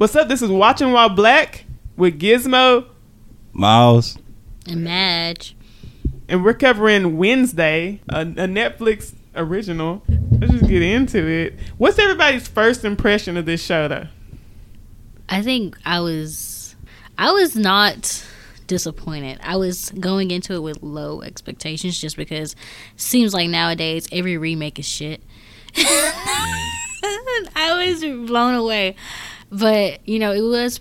What's up? This is Watching While Black with Gizmo, Miles. And Madge. and we're covering Wednesday, a, a Netflix original. Let's just get into it. What's everybody's first impression of this show, though? I think I was I was not disappointed. I was going into it with low expectations just because it seems like nowadays every remake is shit. I was blown away. But, you know, it was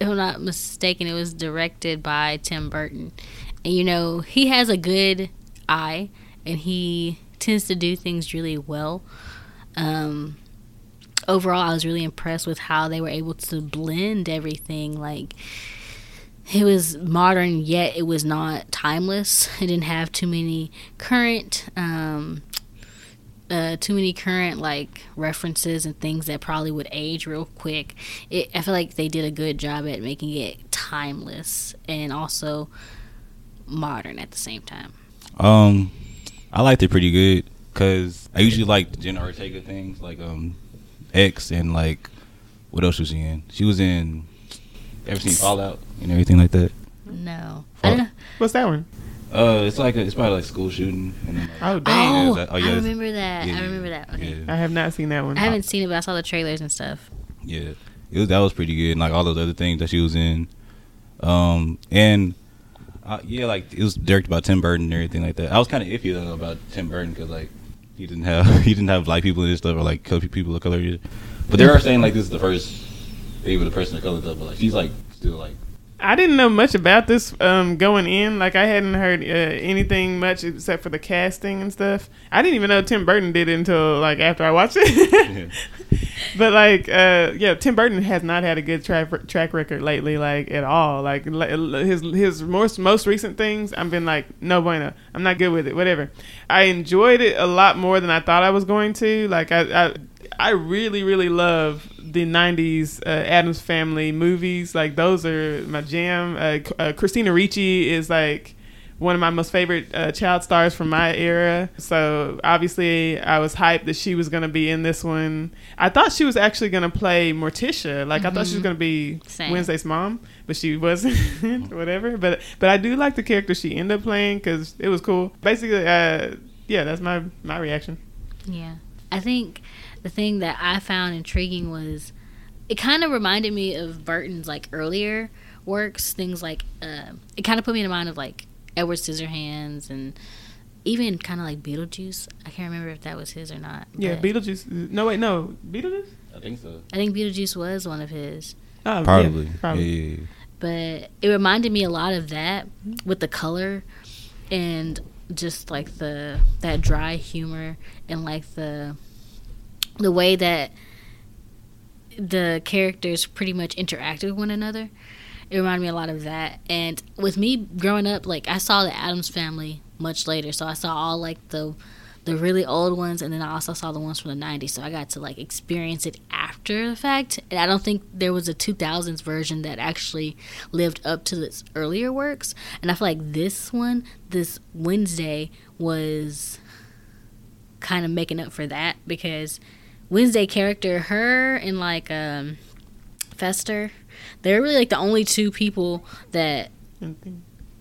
if I'm not mistaken, it was directed by Tim Burton. And you know, he has a good eye and he tends to do things really well. Um overall I was really impressed with how they were able to blend everything like it was modern yet it was not timeless it didn't have too many current um uh, too many current like references and things that probably would age real quick. It, I feel like they did a good job at making it timeless and also modern at the same time. Um, I liked it pretty good because I usually like the Jenna Ortega things, like um, X and like what else was she in? She was in. Ever seen Fallout and everything like that? No. I don't. What's that one? Uh, it's like a, it's probably like school shooting. And then, like, Oh, dang. Oh, that- oh, yeah, I remember that. yeah, I remember that. Okay. Yeah, I have not seen that one. I haven't seen it, but I saw the trailers and stuff. yeah. It was that was pretty good, and like all those other things that she was in. Um, and uh, yeah, like it was directed by Tim Burton and everything like that. I was kind of iffy though about Tim Burton because like he didn't have he didn't have black people in his stuff or like color people of color. either. But they are saying like this is the first baby with a person of color stuff, but like she's like still like I didn't know much about this um, going in. Like I hadn't heard uh, anything much except for the casting and stuff. I didn't even know Tim Burton did it until like after I watched it. but like, uh, yeah, Tim Burton has not had a good track track record lately, like at all. Like his his most most recent things, I've been like, no bueno, I'm not good with it. Whatever. I enjoyed it a lot more than I thought I was going to. Like I I, I really really love the '90s uh, Addams Family movies. Like those are my jam. Uh, uh, Christina Ricci is like one of my most favorite uh, child stars from my era. So obviously, I was hyped that she was going to be in this one. I thought she was actually going to play Morticia. Like I thought she was going to be Same. Wednesday's mom, but she wasn't. whatever. But but I do like the character she ended up playing because it was cool. Basically, uh, yeah, that's my my reaction. Yeah. I think the thing that I found intriguing was it kind of reminded me of Burton's like earlier works, things like uh, it kind of put me in the mind of like Edward Scissorhands and even kind of like Beetlejuice. I can't remember if that was his or not. Yeah, Beetlejuice. No wait, no Beetlejuice. I think so. I think Beetlejuice was one of his. Oh, yeah, Probably. probably. Yeah, yeah, yeah. but it reminded me a lot of that with the color and just like the that dry humor and like the the way that the characters pretty much interacted with one another. It reminded me a lot of that. And with me growing up like i saw the addams family much later. So i saw all like the the really old ones and then i also saw the ones from the 90s so i got to like experience it after the fact. And i don't think there was a 2000s version that actually lived up to its earlier works. And i feel like this one this wednesday was kind of making up for that because wednesday character her and like um fester they're really like the only two people that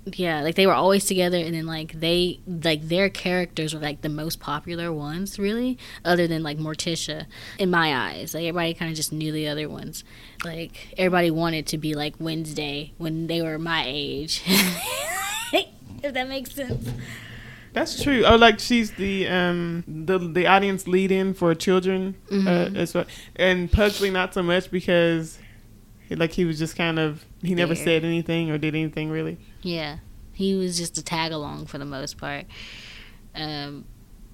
yeah like they were always together and then like they like their characters were like the most popular ones really other than like morticia in my eyes. Like everybody kind of just knew the other ones. Like everybody wanted to be like wednesday when they were my age. If that makes sense That's true. Oh, like she's the um the the audience lead in for children Mm-hmm. uh, as well, and Pugsley not so much because he, like he was just kind of he never There. said anything or did anything really. Yeah, he was just a tag along for the most part. Um,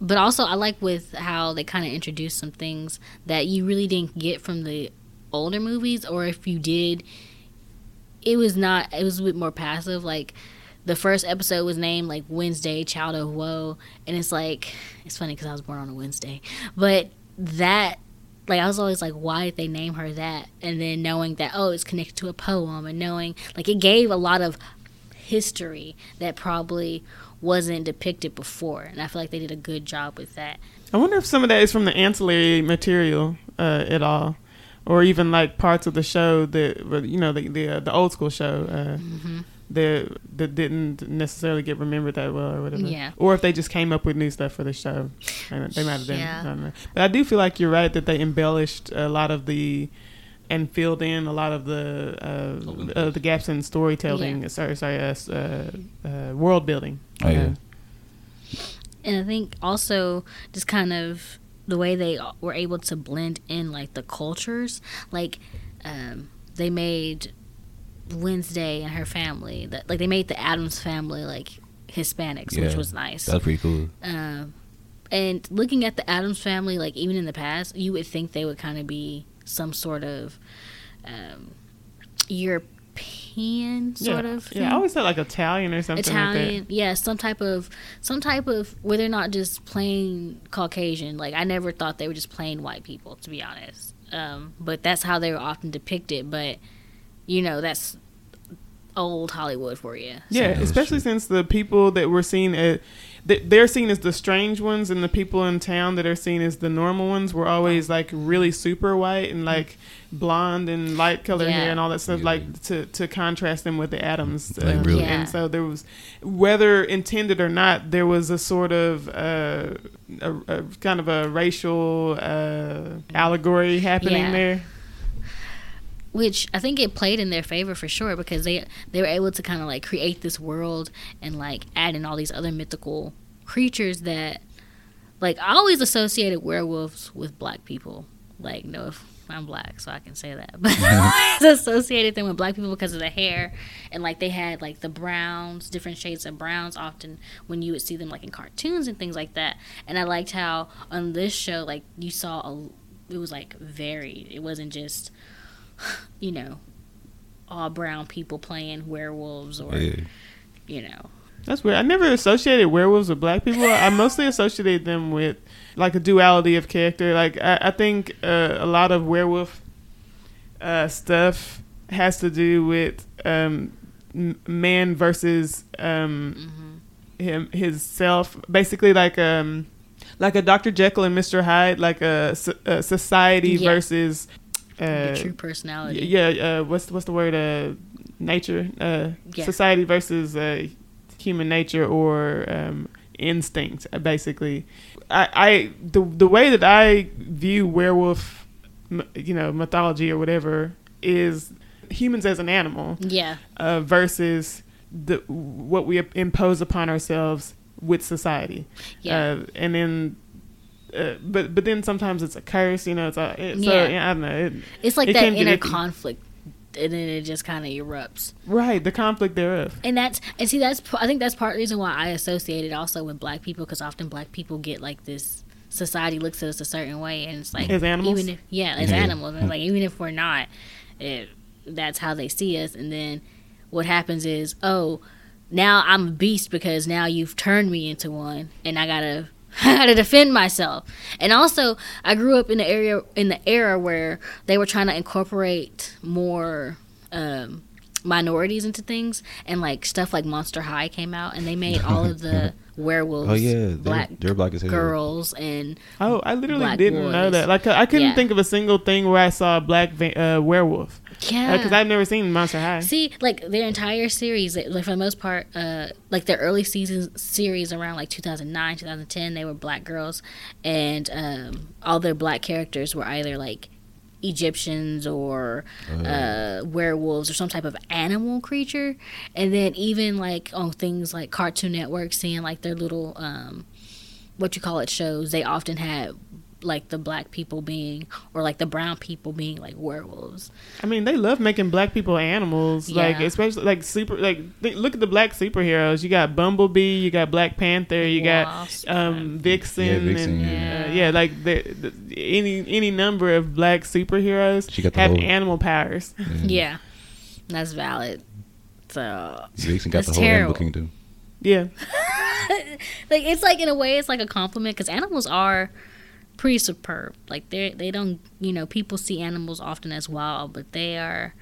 but also, I like with how they kind of introduced some things that you really didn't get from the older movies, or if you did, it was not. It was a bit more passive. Like the first episode was named like Wednesday, Child of Woe, and it's like it's funny because I was born on a Wednesday, but that like I was always like, why did they name her that? And then knowing that oh, it's connected to a poem, and knowing like it gave a lot of history that probably wasn't depicted before, and I feel like they did a good job with that. I wonder if some of that is from the ancillary material uh, at all. or even like parts of the show that you know the the, uh, the old school show uh, hmm that that didn't necessarily get remembered that well or whatever. Yeah. Or if they just came up with new stuff for the show, and they might have been. Yeah. I. But I do feel like you're right that they embellished a lot of the. And filled in a lot of the uh, uh, the gaps in storytelling. Yeah. Sorry, sorry, uh, uh, uh, world building. Oh, yeah. And I think also just kind of the way they were able to blend in like the cultures, like um, they made Wednesday and her family that like they made the Addams family like Hispanics, which was nice. That's pretty cool. Um, and looking at the Addams family, like even in the past, you would think they would kind of be some sort of um, European sort yeah. of. Yeah, I always said like Italian or something Italian, like yeah, some type of some type of where they're not just plain Caucasian. Like I never thought they were just plain white people, to be honest. Um, but that's how they were often depicted. But you know, that's old Hollywood for you. that. Yeah, that's especially since the people that were seen as they- they're seen as the strange ones, and the people in town that are seen as the normal ones were always like really super white and like blonde and light colored Yeah. hair and all that stuff, Yeah. like to to contrast them with the Addams. Like, um, really? Yeah. And so there was, whether intended or not, there was a sort of uh, a, a kind of a racial uh, allegory happening Yeah. there. Which I think it played in their favor for sure because they they were able to kind of like create this world and like add in all these other mythical creatures that like I always associated werewolves with black people. Like no, if I'm black, so I can say that, but I always associated them with black people because of the hair and like they had like the browns, different shades of browns. Often when you would see them like in cartoons and things like that, and I liked how on this show like you saw a it was like varied. It wasn't just you know, all brown people playing werewolves or Yeah. you know. That's weird. I never associated werewolves with black people. I mostly associated them with like a duality of character. Like I, I think uh, a lot of werewolf uh, stuff has to do with um, man versus um, him his self. Basically, like um, like a Dr. Jekyll and Mr. Hyde, like a, a society Yeah. versus uh, true personality. yeah, uh, what's what's the word? Uh, nature. Uh, Yeah. Society versus uh, human nature or um, instinct. uh, Basically, I, I the the way that I view werewolf, you know, mythology or whatever is humans as an animal Yeah. uh, versus the what we impose upon ourselves with society. Yeah. Uh, and then. Uh, but but then sometimes it's a curse, you know. It's a, it, so Yeah. yeah, I don't know. It, It's like it that can get inner conflict and then it just kind of erupts. Right, the conflict thereof. And that's and see that's I think that's part of the reason why I associate it also with black people because often black people get like this society looks at us a certain way and it's like As animals? even if yeah as Yeah. animals and like even if we're not it, that's how they see us and then what happens is oh now I'm a beast because now you've turned me into one and I gotta I gotta defend myself and also I grew up in the area in the era where they were trying to incorporate more um minorities into things and like stuff like Monster High came out and they made all of the werewolves Oh yeah, they're, black they're black as hell. girls and Oh, I literally didn't know that. Like, I couldn't Yeah. think of a single thing where I saw a black va- uh, werewolf yeah. Because I've never seen Monster High. See, like their entire series, like for the most part, uh, like their early season series around like 2009, 2010, they were black girls, and um, all their black characters were either like Egyptians or uh, werewolves or some type of animal creature, and then even like on things like Cartoon Network, seeing like their little um, what you call it shows, they often had like the black people being or like the brown people being like werewolves. I mean, they love making black people animals. Like, especially like super. Like, th- look at the black superheroes. You got Bumblebee. You got Black Panther. You Wasp. got um, Vixen. Yeah, Vixen, and, yeah. Uh, yeah, like the, the, any any number of black superheroes She have whole- animal powers. Yeah, that's valid. So, Vixen got That's the whole Animal terrible. Kingdom. yeah, like, it's like in a way, it's like a compliment because animals are pretty superb. Like, they they don't, you know, people see animals often as wild, but they are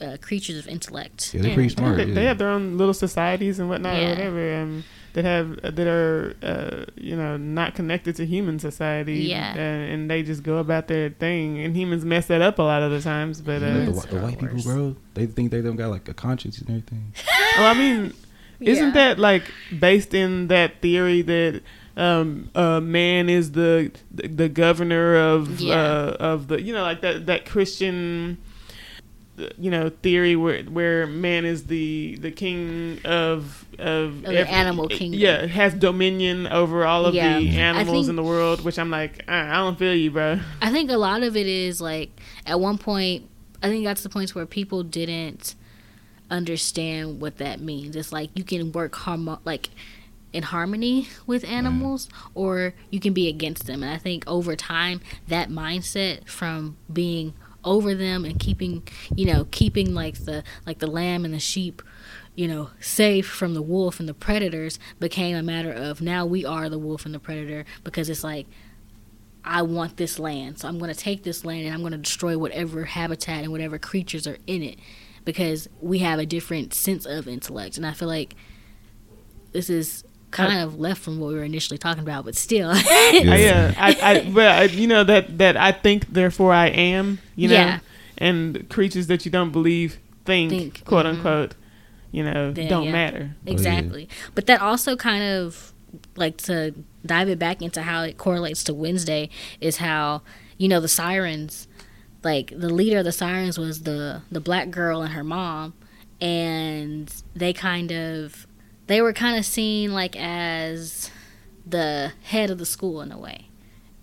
uh, creatures of intellect. Yeah, they're pretty smart. they, yeah. they have their own little societies and whatnot Yeah. or whatever. Um, that have that are uh, you know not connected to human society. Yeah. uh, and they just go about their thing, and humans mess that up a lot of the times. But Like uh, the, Humans the white people, worse. bro, they think they don't got like a conscience and everything. well, I mean, isn't Yeah. that like based in that theory that um, uh, man is the the, the governor of Yeah. uh, of the you know like that that Christian you know theory where where man is the the king of of, Of the animal kingdom. Yeah, has dominion over all of Yeah. the animals think- in the world. Which I'm like, uh, I don't feel you, bro. I think a lot of it is like at one point I think that's the points where people didn't understand what that means. It's like you can work harm like in harmony with animals or you can be against them. And I think over time that mindset from being over them and keeping, you know, keeping like the like the lamb and the sheep you know, safe from the wolf and the predators became a matter of now we are the wolf and the predator because it's like I want this land. So I'm going to take this land and I'm going to destroy whatever habitat and whatever creatures are in it because we have a different sense of intellect. And I feel like this is kind of left from what we were initially talking about, but still. Yeah. I, yeah, I, I, but I, you know that that I think, therefore I am. You know, Yeah. and creatures that you don't believe think, Think, quote mhm. unquote, you know, Then, don't yeah. matter. Exactly. But that also kind of like to dive it back into how it correlates to Wednesday is how you know the sirens like the leader of the sirens was the the black girl and her mom and they kind of they were kind of seen like as the head of the school in a way.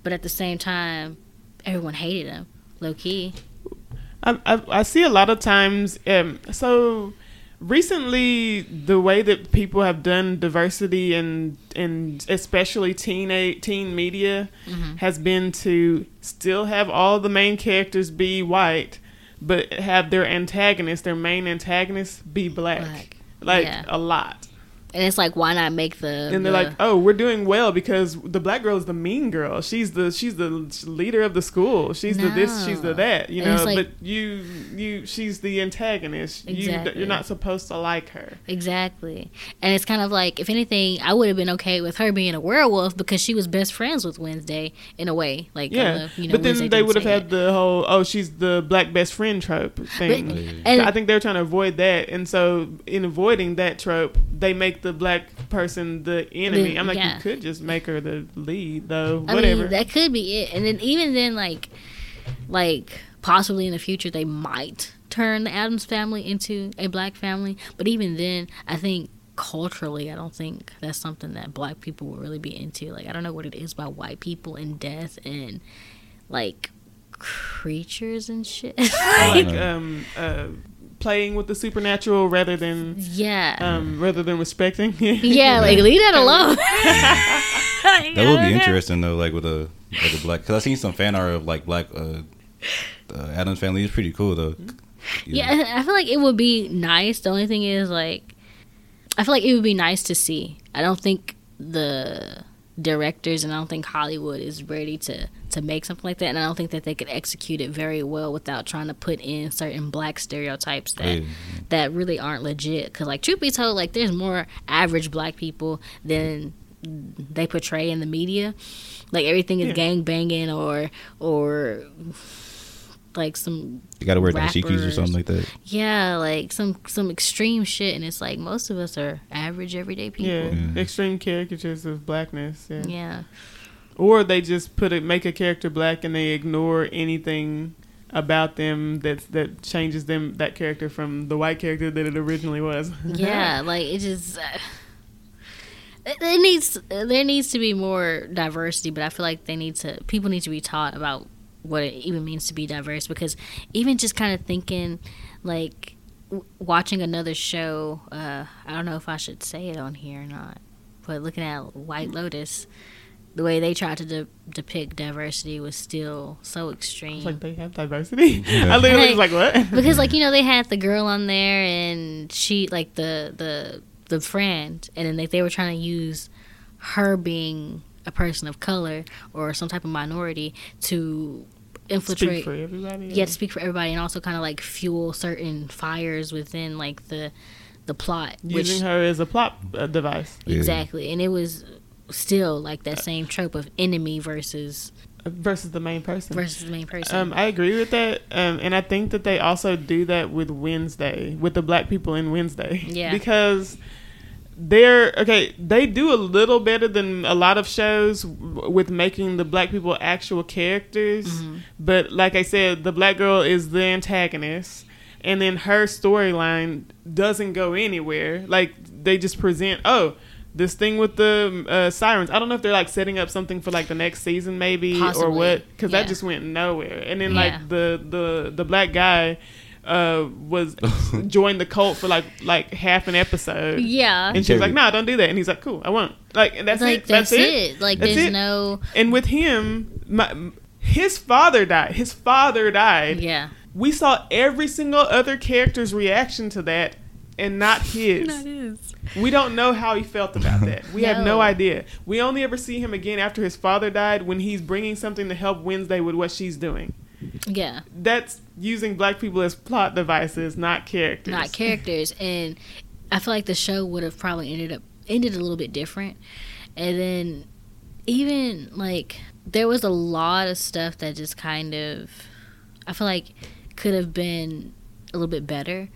But at the same time everyone hated him low key. I, I, I see a lot of times. Um, so recently, the way that people have done diversity and and especially teen teen media has been to still have all the main characters be white, but have their antagonist, their main antagonist, be black. Black. Like Yeah. a lot. And it's like why not make the and they're the- like, "Oh, we're doing well because the black girl is the mean girl. She's the she's the leader of the school. She's the this, she's the that. You know, like- but you you she's the antagonist. Exactly. You you're not supposed to like her. Exactly. And it's kind of like, if anything, I would have been okay with her being a werewolf because she was best friends with Wednesday in a way. Like, Yeah, you know, but then Wednesday they would have had it. the whole oh she's the black best friend trope thing. But- and I think they're trying to avoid that, and so in avoiding that trope, they make the black person the enemy. The- I'm like, yeah. you could just make her the lead, though. I Whatever. mean, that could be it. And then even then, like, like possibly in the future, they might turn the Addams family into a black family. But even then, I think culturally, I don't think that's something that black people will really be into. Like, I don't know what it is about white people and death and like creatures and shit. like um uh playing with the supernatural rather than yeah. um rather than respecting Yeah, like leave that alone. That would be interesting though, like with a like a black. Cause I seen some fan art of like black uh, uh Addams family. It's pretty cool though. Yeah, I I feel like it would be nice. The only thing is like, I feel like it would be nice to see. I don't think the directors and I don't think Hollywood is ready to to make something like that, and I don't think that they could execute it very well without trying to put in certain black stereotypes that Yeah. that really aren't legit. Because like truth be told, like there's more average black people than they portray in the media. Like everything is Yeah. gang banging or or like some You gotta wear dashikis or something like that. yeah, like some some extreme shit, and it's like most of us are average everyday people. yeah Yeah. extreme caricatures of blackness yeah. Yeah. Or they just put it make a character black and they ignore anything about them that that changes them that character from the white character that it originally was Yeah, like it just uh, it, needs there needs to be more diversity, but I feel like they need to people need to be taught about what it even means to be diverse because even just kind of thinking like w- watching another show, uh, I don't know if I should say it on here or not, but looking at White Lotus. The way they tried to de- depict diversity was still so extreme. it's like they have diversity Yeah. i literally Hey, was like what because like you know they had the girl on there and she like the the the friend and then like they were trying to use her being a person of color or some type of minority to infiltrate speak for everybody yeah to speak for everybody and also kind of like fuel certain fires within like the the plot, using which her as a plot uh, device Yeah. exactly, and it was still like that same trope of enemy versus versus the main person. versus the main person. Um, I agree with that, um, and I think that they also do that with Wednesday, with the black people in Wednesday. Yeah. because they're okay. They do a little better than a lot of shows w- with making the black people actual characters. Mm-hmm. But like I said, the black girl is the antagonist, and then her storyline doesn't go anywhere. Like they just present, oh. This thing with the uh, sirens, I don't know if they're like setting up something for like the next season, maybe or what, because Yeah. that just went nowhere. And then Yeah. like the the the black guy uh was joined the cult for like like half an episode. yeah, And she's was like, "Nah, don't do that." And he's like, "Cool, I won't." Like, and that's like it. That's, it. Like That's there's it. no And with him, my, his father died. His father died. yeah. We saw every single other character's reaction to that, and not his. We don't know how he felt about that. We have no No. idea. We only ever see him again after his father died when he's bringing something to help Wednesday with what she's doing. Yeah, That's using black people as plot devices, not characters. not characters, and I feel like the show would have probably ended up ended a little bit different, and then even like there was a lot of stuff that just kind of I feel like could have been a little bit better.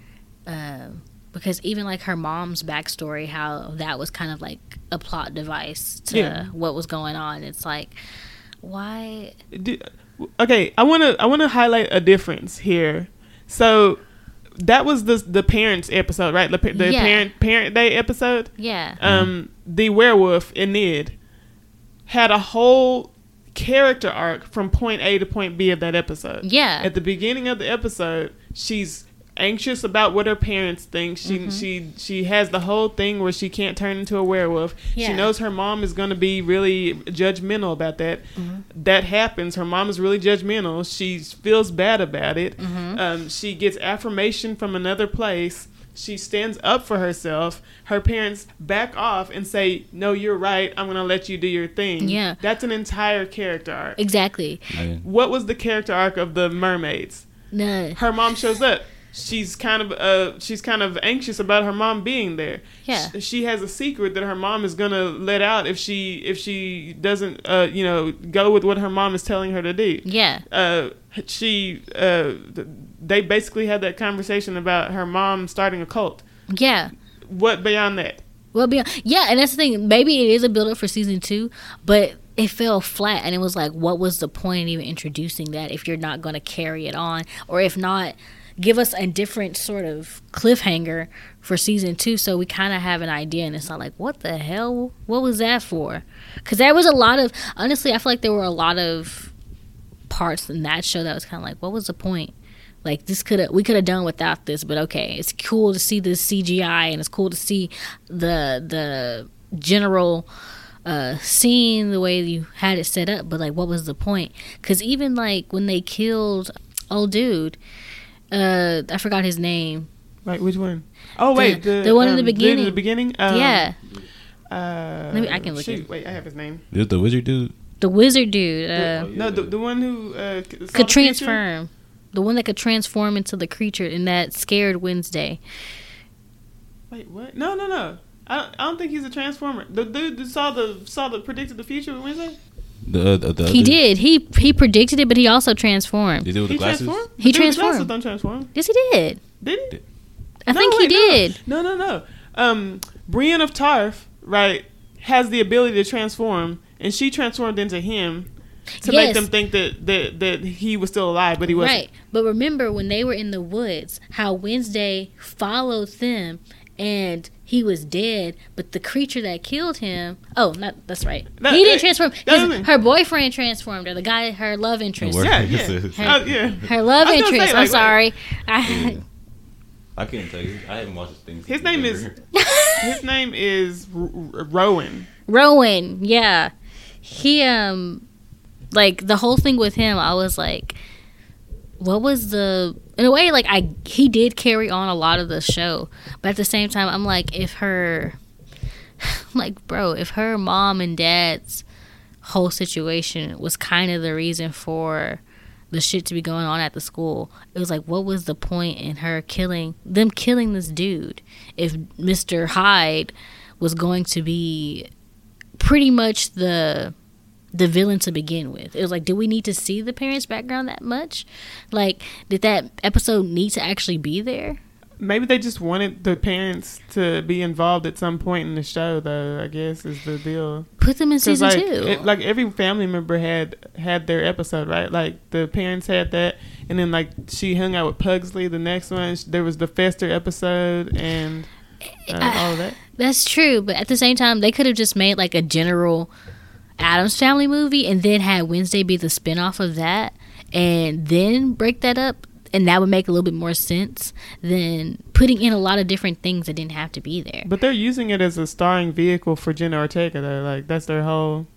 Um, because even like her mom's backstory, how that was kind of like a plot device to Yeah. what was going on. It's like, why? Okay, I want to I want to highlight a difference here. So that was the the parents episode, right? The, the Yeah. parent parent day episode. Yeah, Um, the werewolf Enid had a whole character arc from point A to point B of that episode. yeah, At the beginning of the episode, she's anxious about what her parents think. She Mm-hmm. she she has the whole thing where she can't turn into a werewolf. She knows her mom is going to be really judgmental about that. Mm-hmm. That happens. Her mom is really judgmental. She feels bad about it. Mm-hmm. Um, she gets affirmation from another place. She stands up for herself. Her parents back off and say, "No, you're right. I'm going to let you do your thing." Yeah. that's an entire character arc. exactly. Yeah. What was the character arc of the mermaids? No, her mom shows up. She's kind of uh she's kind of anxious about her mom being there. Yeah. Sh- She has a secret that her mom is gonna let out if she if she doesn't uh you know go with what her mom is telling her to do. yeah, Uh, she uh they basically had that conversation about her mom starting a cult. yeah. What beyond that? Well, be, yeah, and that's the thing. Maybe it is a build up for season two, but it fell flat, and it was like, what was the point in even introducing that if you're not going to carry it on, or if not, give us a different sort of cliffhanger for season two, so we kind of have an idea, and it's not like, what the hell? What was that for? Because there was a lot of honestly, I feel like there were a lot of parts in that show that was kind of like, what was the point? Like this could have we could have done without this, but okay, it's cool to see the CGI and it's cool to see the the general uh scene the way you had it set up. But like, what was the point? Because even like when they killed old dude, uh, I forgot his name. Like which one? Oh wait, The- the, the one in the um, beginning. The beginning. Um, yeah, Uh, Maybe I can look shoot, it. Wait, I have his name. It the wizard dude. the wizard dude uh, no, the, the one who uh, c- the could creature? transform. The one that could transform into the creature in that scared Wednesday. Wait, what? No, no, no. I don't, I don't think he's a transformer. The dude that saw the saw the predicted the future. What is it? The, uh, the, the He other- did. He he predicted it, but he also transformed. Did he do with the glasses? transformed. He The dude transformed. Glasses don't transform. Yes, he did. Did he? I No, think wait, he did. No, no, no. Um, Brienne of Tarth, right, has the ability to transform, and she transformed into him to make them think that, that that he was still alive, but he wasn't. Right. But remember when they were in the woods, how Wednesday followed them and he was dead, but the creature that killed him oh not that's right. That- he didn't that- transform. His- was- her boyfriend transformed or the guy her love interest. Yeah, yeah. Her, Oh, yeah. her love I was gonna interest. say, I'm like, sorry. I, I can't tell you. I haven't watched things. His name is his name is R- R- Rowan. Rowan, yeah. He um like the whole thing with him, I was like what was the in a way like I he did carry on a lot of the show, but at the same time I'm like if her I'm like bro, if her mom and dad's whole situation was kind of the reason for the shit to be going on at the school. It was like, what was the point in her killing them killing this dude if Mr. Hyde was going to be pretty much the the villain to begin with. It was like, do we need to see the parents' background that much? Like, did that episode need to actually be there? Maybe they just wanted the parents to be involved at some point in the show, though. I guess is the deal. Put them in season like, two. it- like every family member had had their episode, right? Like the parents had that, and then like she hung out with Pugsley. The next one, there was the Fester episode, and uh, all of that. That's true, but at the same time, they could have just made like a general Addams Family movie and then had Wednesday be the spinoff of that, and then break that up, and that would make a little bit more sense than putting in a lot of different things that didn't have to be there. But they're using it as a starring vehicle for Jenna Ortega, though. Like that's their whole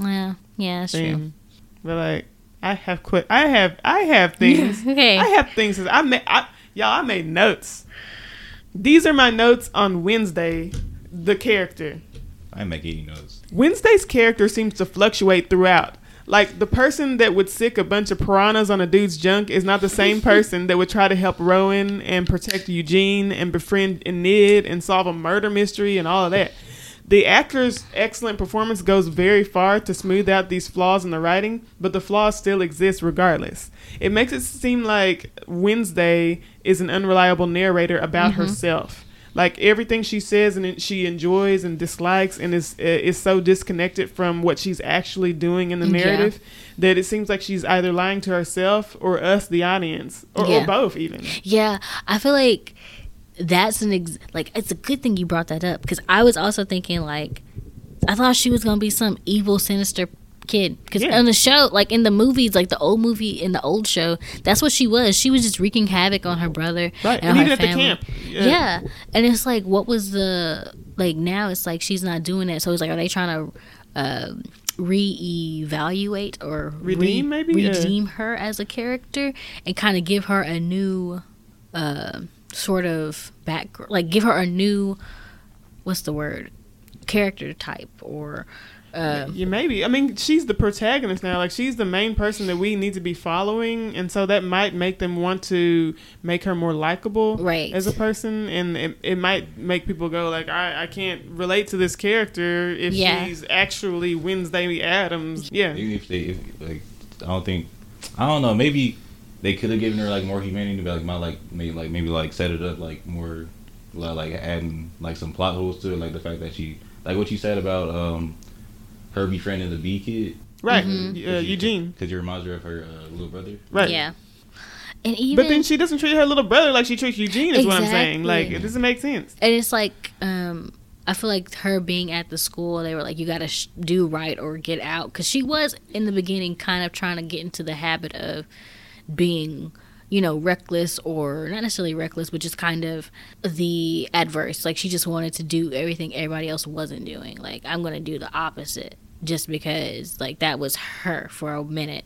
Yeah, yeah, that's true. But like, I have quit. I have I have things. Okay. I have things. that I made. I, y'all, I made notes. These are my notes on Wednesday. The character. I make any notes. Wednesday's character seems to fluctuate throughout. Like the person that would sick a bunch of piranhas on a dude's junk is not the same person that would try to help Rowan and protect Eugene and befriend Enid and solve a murder mystery and all of that. The actor's excellent performance goes very far to smooth out these flaws in the writing, but the flaws still exist regardless. It makes it seem like Wednesday is an unreliable narrator about mm-hmm. herself. Like everything she says and she enjoys and dislikes and is uh, is so disconnected from what she's actually doing in the Yeah. narrative that it seems like she's either lying to herself or us, the audience, or, or both even. Yeah, I feel like that's an ex- like it's a good thing you brought that up because I was also thinking like I thought she was gonna be some evil, sinister kid because Yeah. on the show, like in the movies, like the old movie in the old show, that's what she was. She was just wreaking havoc on her brother, Right, and, and her even at the family. camp. Yeah. Yeah. and it's like, what was the like? Now it's like she's not doing it. So it's like, are they trying to? Uh, reevaluate or Redeem, maybe? Yeah. redeem her as a character and kind of give her a new uh, sort of back like give her a new what's the word character type or uh, Yeah, maybe. I mean, she's the protagonist now. Like, she's the main person that we need to be following, and so that might make them want to make her more likable, Right. as a person, and it, it might make people go like, I, I can't relate to this character if Yeah. she's actually Wednesday Addams. Yeah, Even if they, if, like, I don't think, I don't know. Maybe they could have given her like more humanity, but like my like maybe like maybe like set it up like more, li- like adding like some plot holes to it, like the fact that she like what you said about um her befriending the B kid, right. Mhm. Uh, Eugene, because it reminds her of her uh, little brother. right. yeah and even But then she doesn't treat her little brother like she treats Eugene. Is what I'm saying. Like, it doesn't make sense. and it's like um I feel like her being at the school, they were like, "You got to sh- do right or get out," because she was in the beginning kind of trying to get into the habit of being, you know, reckless or not necessarily reckless, but just kind of the adverse. Like she just wanted to do everything everybody else wasn't doing. Like I'm gonna do the opposite just because like that was her for a minute,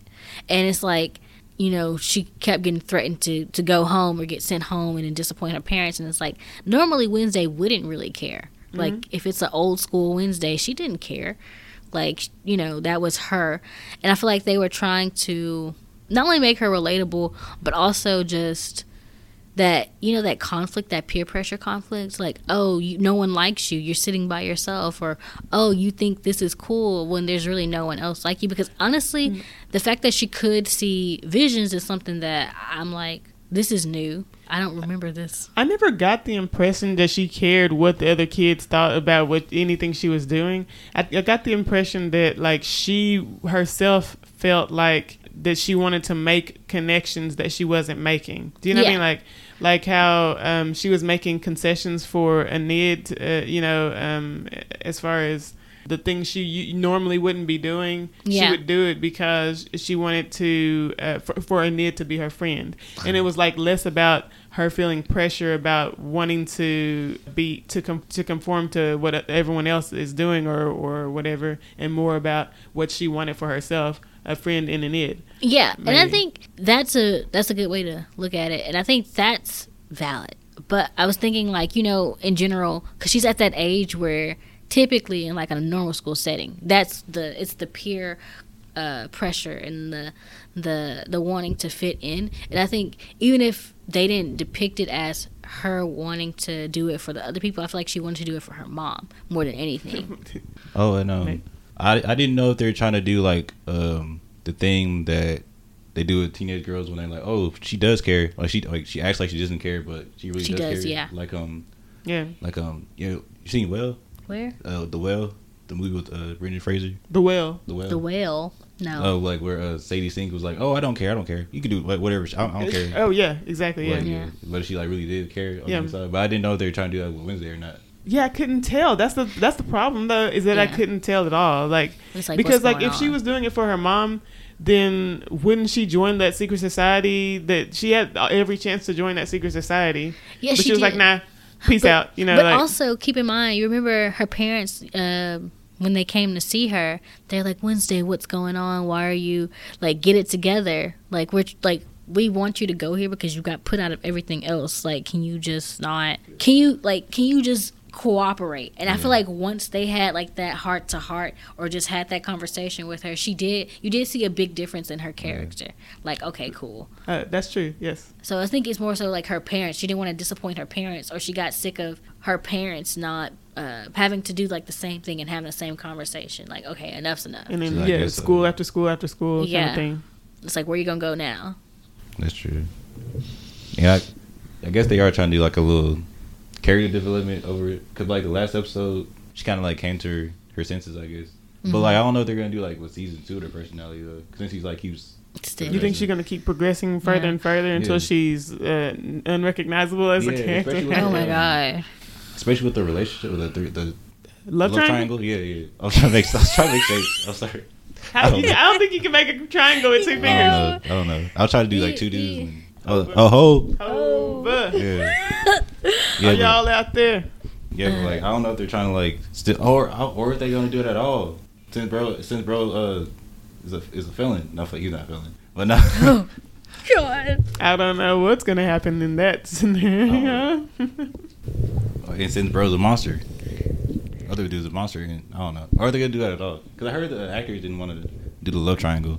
and it's like you know, she kept getting threatened to, to go home or get sent home and then disappoint her parents. And it's like, normally Wednesday wouldn't really care. Mm-hmm. Like, if it's an old school Wednesday, she didn't care. Like, you know, that was her. And I feel like they were trying to not only make her relatable, but also just that, you know, that conflict, that peer pressure conflict. Like, oh, you, no one likes you. You're sitting by yourself. Or, oh, you think this is cool when there's really no one else like you. Because honestly, mm. the fact that she could see visions is something that I'm like, this is new. I don't remember this. I never got the impression that she cared what the other kids thought about what anything she was doing. I, I got the impression that like she herself felt like that she wanted to make connections that she wasn't making. Do you know what I mean? Like like how um, she was making concessions for Enid, uh, you know, um, as far as the things she normally wouldn't be doing, Yeah. she would do it because she wanted to uh, for, for Enid to be her friend, and it was like less about her feeling pressure about wanting to be to com- to conform to what everyone else is doing or or whatever, and more about what she wanted for herself, a friend in Enid. Yeah, and I think that's a that's a good way to look at it, and I think that's valid. But I was thinking, like you know, in general, because she's at that age where typically in like a normal school setting, that's the it's the peer uh, pressure and the the the wanting to fit in. And I think even if they didn't depict it as her wanting to do it for the other people, I feel like she wanted to do it for her mom more than anything. Oh, and um, Right. I I didn't know if they were trying to do like um the thing that they do with teenage girls when they're like, oh, she does care. Like she like she acts like she doesn't care, but she really She does, does, care. yeah. Like um Yeah, like um you know you seen Well Where uh the Well the movie with uh Brendan Fraser the well. the Well the whale? No. oh like where uh Sadie Sink was like oh I don't care I don't care you can do like whatever I don't, I don't care. Oh yeah, exactly. Yeah. Like, Yeah. But she like really did care on Yeah. the. But I didn't know if they were trying to do that with Wednesday or not. Yeah, I couldn't tell. That's the that's the problem though, is that I couldn't tell at all. Like, like, because like if she was doing it for her mom, then wouldn't she join that secret society? That she had every chance to join that secret society, yeah, but she, was like, "Nah, peace But- out." You know, but like also keep in mind, you remember her parents um when they came to see her. They're like, Wednesday, what's going on? Why are you like get it together? Like we're like we want you to go here because you got put out of everything else. Like, can you just not? Can you like? Can you just cooperate? And I feel like once they had like that heart to heart or just had that conversation with her, she did. You did see a big difference in her character. Like, okay, cool. uh, that's true. Yes, So I think it's more so like her parents. She didn't want to disappoint her parents, or she got sick of her parents not uh, having to do like the same thing and having the same conversation. Like, okay, enough's enough. and then So yeah, guess, uh, school after school after school kind Yeah. of thing. It's like, where you gonna go now? That's true. Yeah, I, I guess they are trying to do like a little character development over it. Cause like the last episode, she kind of like came to her, her senses, I guess. But like I don't know if they're gonna do like with season two of her personality though. Since he's like he was. Still, You think she's gonna keep progressing further Yeah. and further until Yeah. she's uh, unrecognizable as a character? oh her, my um, god, Especially with the relationship with the the, the Love, triangle. Yeah, yeah. I was trying to make. I was trying to make sense. I'm sorry. How, I don't you- I don't think you can make a triangle with two fingers. I don't know. I'll try to do like two dudes. And, oh, oh, ho. Oh, but Yeah. are y'all out there? Yeah, but like I don't know if they're trying to like still or or if they gonna do it at all. Since bro, since bro uh is a is a felon. No, he's not a felon. But no. oh god, I don't know what's gonna happen in that scenario. and since bro's a monster, other dude's a monster, and I don't know. Or are they gonna do that at all? Because I heard the actors didn't want to do the love triangle,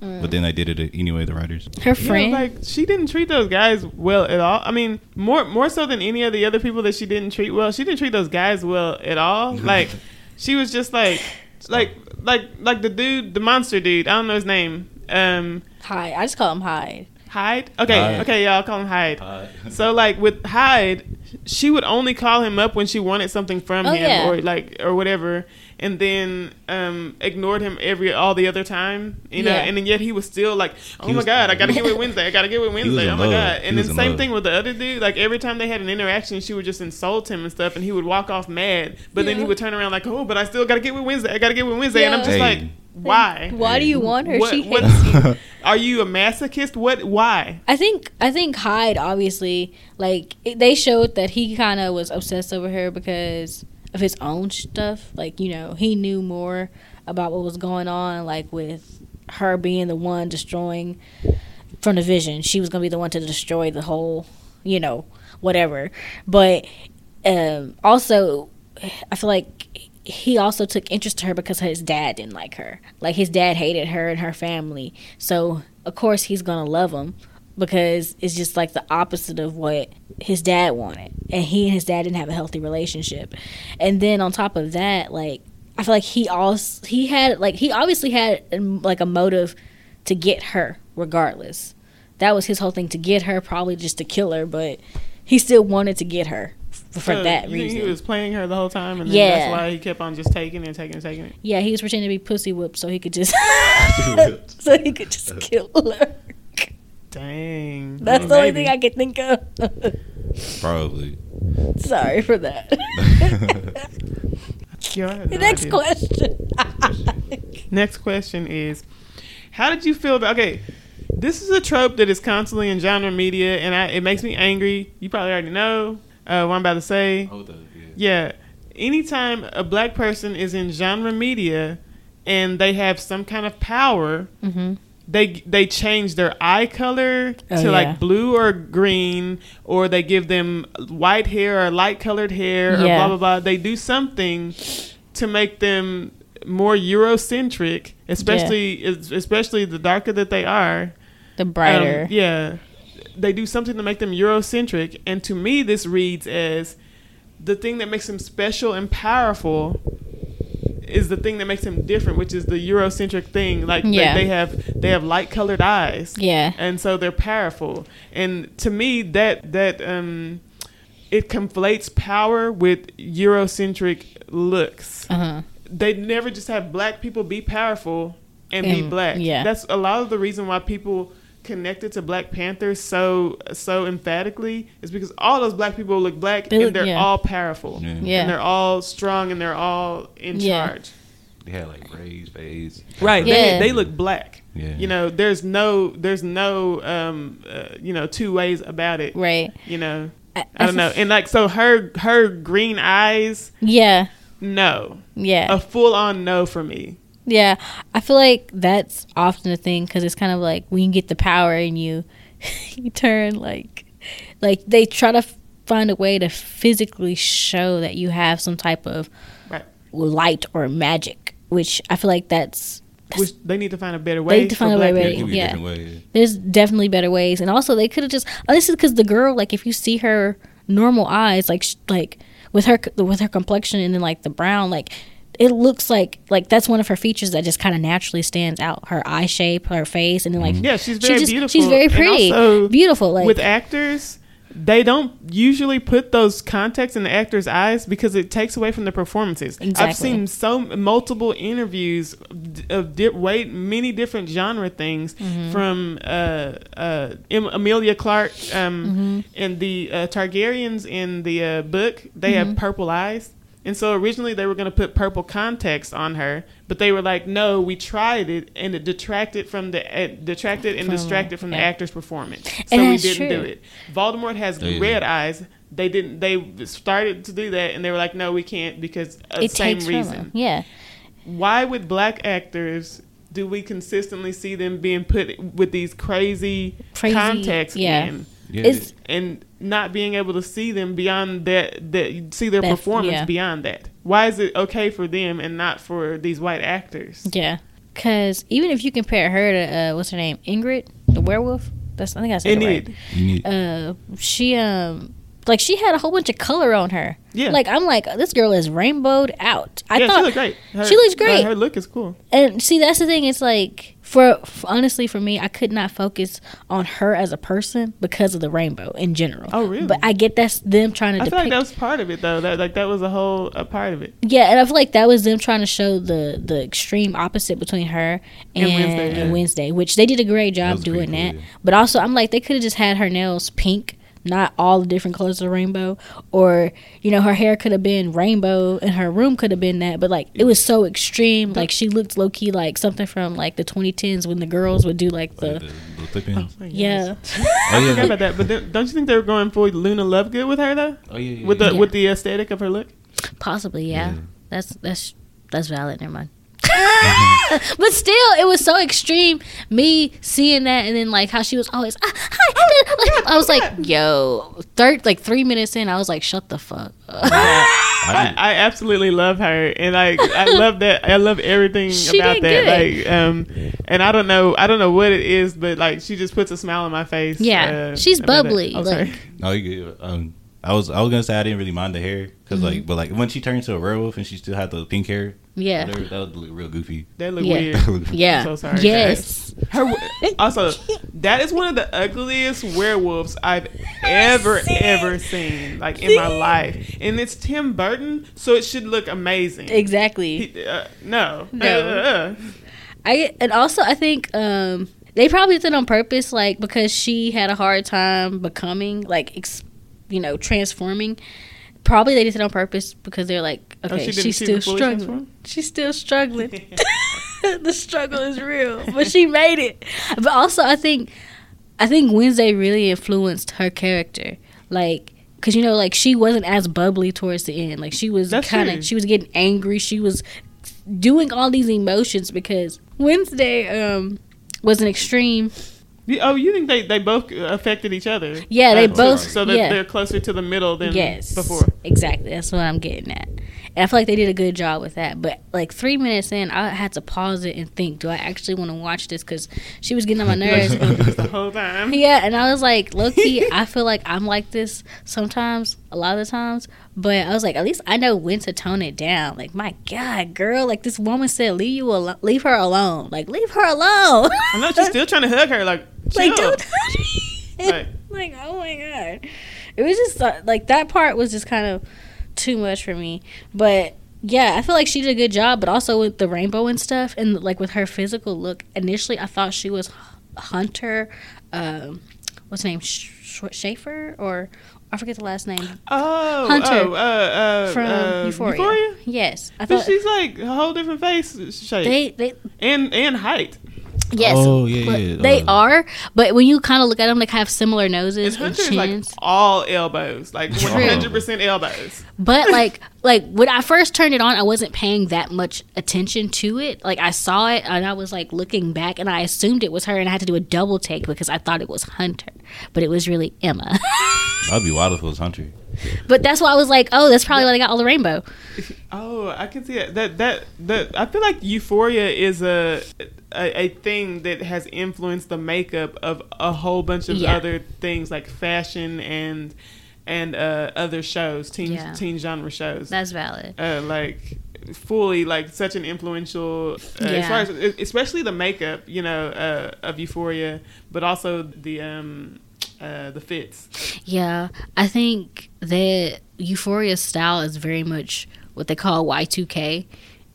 but then they did it anyway. The writers. her Yeah, friend. like she didn't treat those guys well at all. I mean, more more so than any of the other people that she didn't treat well. She didn't treat those guys well at all. Like she was just like like like like the dude, the monster dude. I don't know his name. Um, Hyde. I just call him Hyde. Hyde. Okay, Hyde. okay, y'all call him Hyde. Uh, So like with Hyde, she would only call him up when she wanted something from Oh, him yeah. or like or whatever, and then um ignored him every all the other time. You know, Yeah. and then yet he was still like, oh He my was- god, I gotta get with Wednesday. I gotta get with Wednesday. Oh my love. god. And was then same love. thing with the other dude. Like every time they had an interaction, she would just insult him and stuff, and he would walk off mad. But then he would turn around like, oh, but I still gotta get with Wednesday. I gotta get with Wednesday, and I'm just Hey. like, why? Why do you want her? What- she hates Are you a masochist? What? Why? I think I think Hyde obviously like it, they showed that he kind of was obsessed over her because of his own stuff. Like you know he knew more about what was going on, like with her being the one destroying from the vision. She was gonna be the one to destroy the whole, you know, whatever. But um, also, I feel like he also took interest to her because his dad didn't like her. Like his dad hated her and her family. So of course he's gonna love him because it's just like the opposite of what his dad wanted. And he and his dad didn't have a healthy relationship. And then on top of that, like I feel like he also he had like he obviously had um, like a motive to get her regardless. That was his whole thing to get her, probably just to kill her, but he still wanted to get her f- for So, that reason. He was playing her the whole time, and then Yeah. that's why he kept on just taking it and taking it and taking it. Yeah, he was pretending to be pussy whipped so he could just so he could just kill her. Dang. That's Well, the only maybe. thing I could think of. Probably. Sorry for that. Yeah, no Next idea. question. Next question is, how did you feel about? Okay, this is a trope that is constantly in genre media, and I, it makes me angry. You probably already know uh, what I'm about to say. Oh, the, yeah. Yeah, anytime a black person is in genre media and they have some kind of power, hmm they they change their eye color Oh, to yeah. like blue or green, or they give them white hair or light colored hair, or blah blah blah. They do something to make them more Eurocentric, especially especially the darker that they are. The um, brighter. yeah, they do something to make them Eurocentric, and to me, this reads as the thing that makes them special and powerful is the thing that makes them different, which is the Eurocentric thing. Like they- Yeah. they have they have light colored eyes yeah. and so they're powerful. And to me, that that um, it conflates power with Eurocentric looks. Uh huh. They never just have black people be powerful and be black. yeah. that's a lot of the reason why people connected to Black Panther so so emphatically is because all those black people look black They and they're yeah. all powerful. Yeah. Yeah. And they're all strong and they're all in Yeah. charge. They had like raised face. Right. Yeah. They, they look black. Yeah. You know, there's no there's no um uh, you know two ways about it. Right. You know, I, I don't know. And like so her her green eyes, Yeah. no. Yeah. A full on no for me. Yeah, I feel like that's often a thing because it's kind of like when you get the power and you you turn like like they try to f- find a way to physically show that you have some type of Right. light or magic, which I feel like that's Which they need to find a better way. They need to find a black way, Yeah, right? it could be people. a Yeah. different there's definitely better ways, and also they could have just oh, this is because the girl like if you see her normal eyes like sh- like with her with her complexion and then like the brown like it looks like like that's one of her features that just kind of naturally stands out her eye shape her face and then like Yeah, she's she very just- beautiful. she's very pretty also, beautiful like with actors, they don't usually put those contacts in the actor's eyes because it takes away from the performances. I've seen so multiple interviews of di- way many different genre things Mm-hmm. from uh, uh, em- Emilia Clarke um, Mm-hmm. and the uh, Targaryens in the uh, book. They Mm-hmm. have purple eyes. And so originally they were going to put purple contacts on her, but they were like, "No, we tried it, and it detracted from the uh, detracted and distracted from the actor's performance, so And we didn't do it." Voldemort has Yeah. red eyes. They didn't. They started to do that, and they were like, "No, we can't," because of the it same reason. them. yeah Why with black actors do we consistently see them being put with these crazy, Crazy, contacts yeah. in? Yeah, It's- and not being able to see them beyond that that see their performance yeah. beyond that why is it okay for them and not for these white actors yeah because even if you compare her to uh, what's her name ingrid the werewolf that's I think I said and it right. it you need, uh she um like she had a whole bunch of color on her. Yeah. Like I'm like this girl is rainbowed out. I yeah, thought she looked great Her- she looks great. her, her look is cool and see that's the thing it's like for, f honestly for me I could not focus on her as a person because of the rainbow in general. Oh, really? But I get that's them trying to i feel like that was part of it though that like that was a whole a part of it Yeah, and I feel like that was them trying to show the the extreme opposite between her and, And and Wednesday, Wednesday, which they did a great job was doing cool, that. yeah. But also, I'm like they could have just had her nails pink, not all the different colors of the rainbow, or you know her hair could have been rainbow and her room could have been that. But like it was so extreme, like she looked low key like something from like the 2010s when the girls would do like like, the the, the clip-ins. Yeah. Oh I yeah, forgot about that but then, don't you think they were going for Luna Lovegood with her though oh yeah, yeah, with the yeah. Yeah. with the aesthetic of her look Possibly, yeah. Yeah. That's that's that's valid. Never mind. but still, it was so extreme. Me seeing that, and then like how she was always, ah, hi. Like, I was like, yo, third like three minutes in, I was like, shut the fuck. up. I I, absolutely love her, and like I love that. I love everything She about that. good. Like, um, and I don't know, I don't know what it is, but like she just puts a smile on my face. Yeah, uh, she's bubbly, Oh, like- sorry. No, you good. Um, I was I was gonna say I didn't really mind the hair because Mm-hmm. like, but like when she turned to a werewolf and she still had the pink hair, yeah, whatever, that would look real goofy. That look Yeah. weird. yeah, I'm so sorry, yes, Her also that is one of the ugliest werewolves I've ever ever seen, like in my life, and it's Tim Burton, so it should look amazing. exactly. He- uh, no, No. Uh, I and also I think um they probably did it on purpose, like because she had a hard time becoming like ex, you know transforming. Probably they did it on purpose because they're like, Oh, okay, she didn't- she's still didn't fully struggling. She's still struggling. the struggle is real, but she made it. But also, I think I think Wednesday really influenced her character, like. Cause you know, like she wasn't as bubbly towards the end. Like she was kind of, she was getting angry. She was doing all these emotions because Wednesday um was an extreme. Oh, you think they, they both affected each other? Yeah, they both- So, that yeah. they're closer to the middle than yes, before. exactly. That's what I'm getting at. And I feel like they did a good job with that. But like three minutes in, I had to pause it and think, do I actually want to watch this? Because she was getting on my nerves. the whole time. yeah, and I was like, low key, I feel like I'm like this sometimes, a lot of the times. But I was like, at least I know when to tone it down. Like, my God, girl, like this woman said, leave you alone, leave her alone. Like, leave her alone. I know she's still trying to hug her. Like, like, don't touch me. Right. like, oh my God. It was just uh, like that part was just kind of too much for me. But yeah, I feel like she did a good job, but also with the rainbow and stuff, and like with her physical look. Initially, I thought she was Hunter. Um, what's her name? Sh- Sh- Schafer or I forget the last name Oh, Hunter oh, uh, uh, from uh, Euphoria. Yes, I But thought she's like a whole different face shape they they and and height. Yes. Oh, yeah, but yeah, They uh, are, but when you kind of look at them, they kind of have similar noses And and, like all elbows, like one hundred percent elbows. But like like when I first turned it on, I wasn't paying that much attention to it. Like I saw it and I was like looking back and I assumed it was her and I had to do a double take because I thought it was Hunter, but it was really Emma. I'd be wild if it was Hunter. But that's why I was like, oh, that's probably why they got all the rainbow. Oh, I can see it. That that that I feel like Euphoria is a, a a thing that has influenced the makeup of a whole bunch of Yeah. other things like fashion and and uh, other shows, teen Yeah. teen genre shows. That's valid. uh, like fully like such an influential uh, as far as especially the makeup you know uh, of euphoria but also the um uh the fits Yeah, I think that Euphoria style is very much what they call Y2K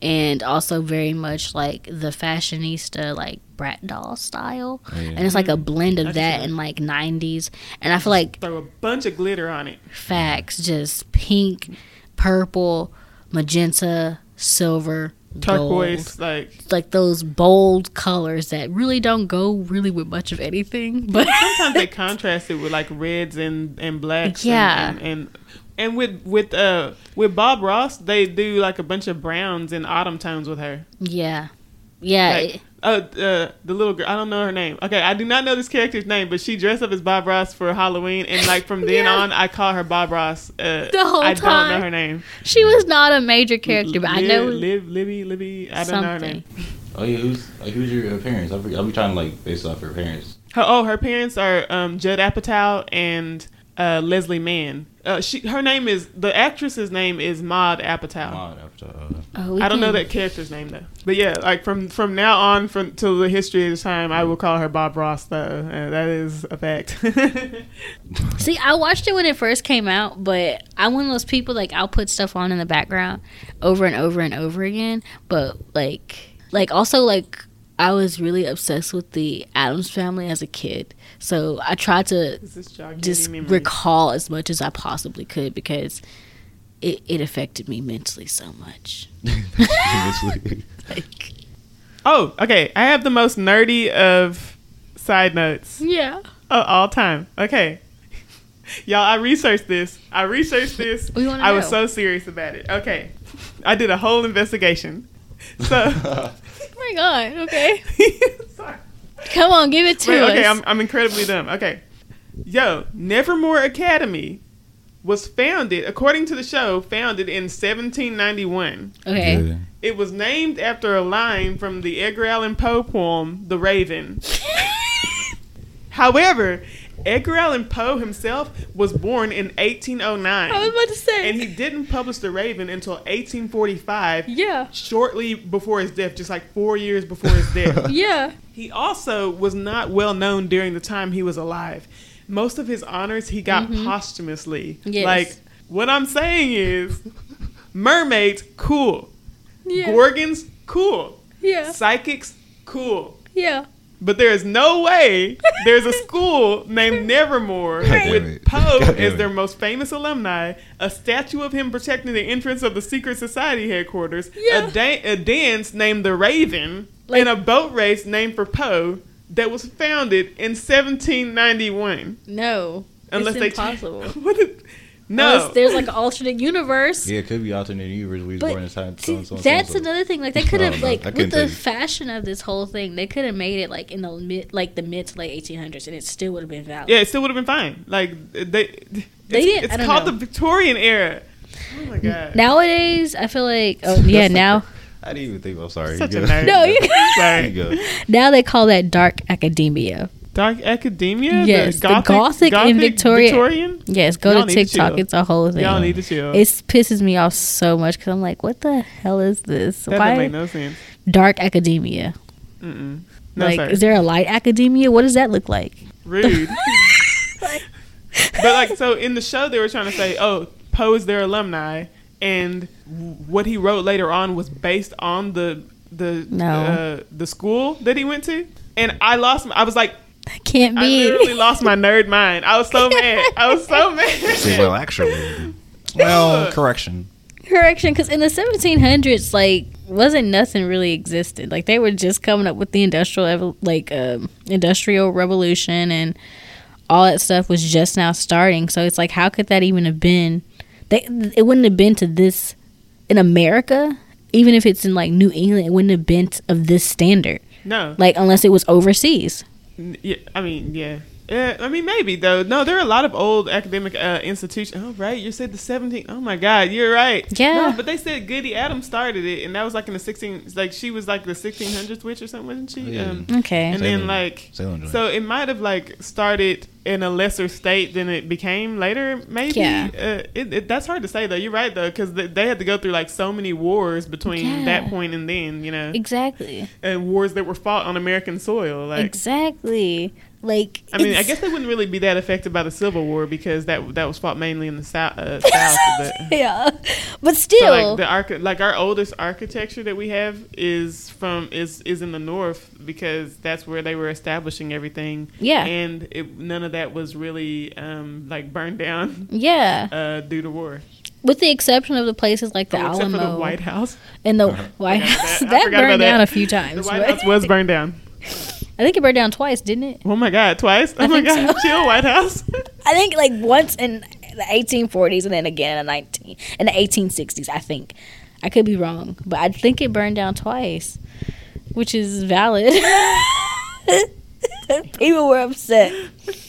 and also very much like the fashionista like brat doll style. yeah. And it's like a blend of That's that true. in like 90s. And I feel like throw a bunch of glitter on it facts just pink, purple, magenta, silver, turquoise like like those bold colors that really don't go really with much of anything. But sometimes they contrast it with like reds and and blacks Yeah. and, and, and and with with uh with Bob Ross, they do like a bunch of browns and autumn tones with her. yeah. Yeah. Like, it- uh, uh, the little girl. I don't know her name. Okay, I do not know this character's name, but she dressed up as Bob Ross for Halloween, and like from then Yeah. on, I call her Bob Ross. Uh, The whole I don't know her name. she was not a major character, but I know Liv, Libby, Libby. I don't know her name. Oh yeah, who's like who's your parents? I'll be, I'll be trying to like base off her parents. Her, oh, her parents are um, Judd Apatow and uh, Leslie Mann. Uh, she, her name is the actress's name is Maud Apatow. Come on, after, uh, Oh, I don't know that character's name though. But yeah, like from from now on, from till the history of this time, I will call her Bob Ross though. Uh, that is a fact. See, I watched it when it first came out, but I'm one of those people like I'll put stuff on in the background over and over and over again. But like, like also like I was really obsessed with the Addams family as a kid, so I tried to This is jogging just recall as much as I possibly could because it, it affected me mentally so much. Like, Oh, okay. I have the most nerdy of side notes yeah, of all time. Okay. Y'all, I researched this. I researched this. We wanna I was so serious about it. Okay. I did a whole investigation. So, oh my god, okay, sorry. Come on, give it to Wait, us. okay, I'm, I'm incredibly dumb. Okay. Yo, Nevermore Academy was founded, according to the show, founded in 1791. okay. Yeah. It was named after a line from the Edgar Allan Poe poem, The Raven. However, Edgar Allan Poe himself was born in 1809. I was about to say, and he didn't publish The Raven until 1845, yeah, shortly before his death, just like four years before his death. yeah. He also was not well known during the time he was alive. Most of his honors he got mm-hmm. posthumously. Yes. Like, what I'm saying is, mermaids, cool. Yeah. Gorgons, cool. Yeah. Psychics, cool. Yeah. But there is no way there's a school named Nevermore with. Poe as their most famous alumni, a statue of him protecting the entrance of the secret society headquarters, Yeah. a, da- a dance named the Raven, Like- and a boat race named for Poe that was founded in 1791. No. Unless it's they impossible. What is- no, Unless there's like an alternate universe. Yeah, it could be alternate universe. We was But born in time. So See, so that's so another thing. Like they could have like with the fashion of this whole thing, they could have made it like in the mid, like the mid to late 1800s, and it still would have been valid. yeah, it still would have been fine. Like they, They it's, didn't- It's called know. the Victorian era. Oh my god. Nowadays, I feel like oh yeah now I didn't even think. I'm sorry. Such a nerd. No, you- Sorry. now they call that dark academia. Dark academia. Yes, the Gothic in Victoria- Victorian. Yes, go Y'all to need to TikTok. It's a whole thing. Y'all need to chill. It pisses me off so much because I'm like, what the hell is this? that Why doesn't make no sense. dark academia? Mm-mm. No, like, is there a light academia? What does that look like? Rude. but like, so in the show, they were trying to say, oh, Poe is their alumni, and what he wrote later on was based on the the No. uh, the school that he went to. And I lost. I was like, That can't be. I be. literally lost my nerd mind. I was so mad. I was so See, mad. well, actually, well, correction. Correction, because in the 1700s, like, wasn't nothing really existed. Like, they were just coming up with the industrial, like, um, industrial revolution, and all that stuff was just now starting. So it's like, how could that even have been? They, it wouldn't have been to this in America, even if it's in like New England. It wouldn't have been of this standard, No, like, unless it was overseas. N- Yeah, I mean, yeah. Yeah, I mean, maybe though. No, there are a lot of old academic uh, institutions. Oh, right. You said the 17th. Oh my God, you're right. Yeah. No, but they said Goody Addams started it, and that was like in the 16. Like she was like the 1600s witch or something, wasn't she? Yeah. Um, Okay. and Salem- then like, Salem so it might have like started in a lesser state than it became later. Maybe. Yeah. Uh, it, it, that's hard to say though. You're right though, because they, they had to go through like so many wars between Yeah. that point and then. You know, exactly. and wars that were fought on American soil. Like. exactly. Like, I mean, I guess they wouldn't really be that affected by the Civil War because that that was fought mainly in the south. Uh, south but, yeah, but so still, like the archi- like our oldest architecture that we have is from is is in the north because that's where they were establishing everything. Yeah. and it, none of that was really um, like burned down yeah. uh, due to war, with the exception of the places like the Oh, Alamo for the White House. and the White House that. That burned down that. a few The times. White House was burned down. I think it burned down twice, didn't it? Oh my God, twice! Oh I my God, so. chill, White House. I think like once in the 1840s and then again in the 19 in the 1860s. I think I could be wrong, but I think it burned down twice, which is valid. People were upset.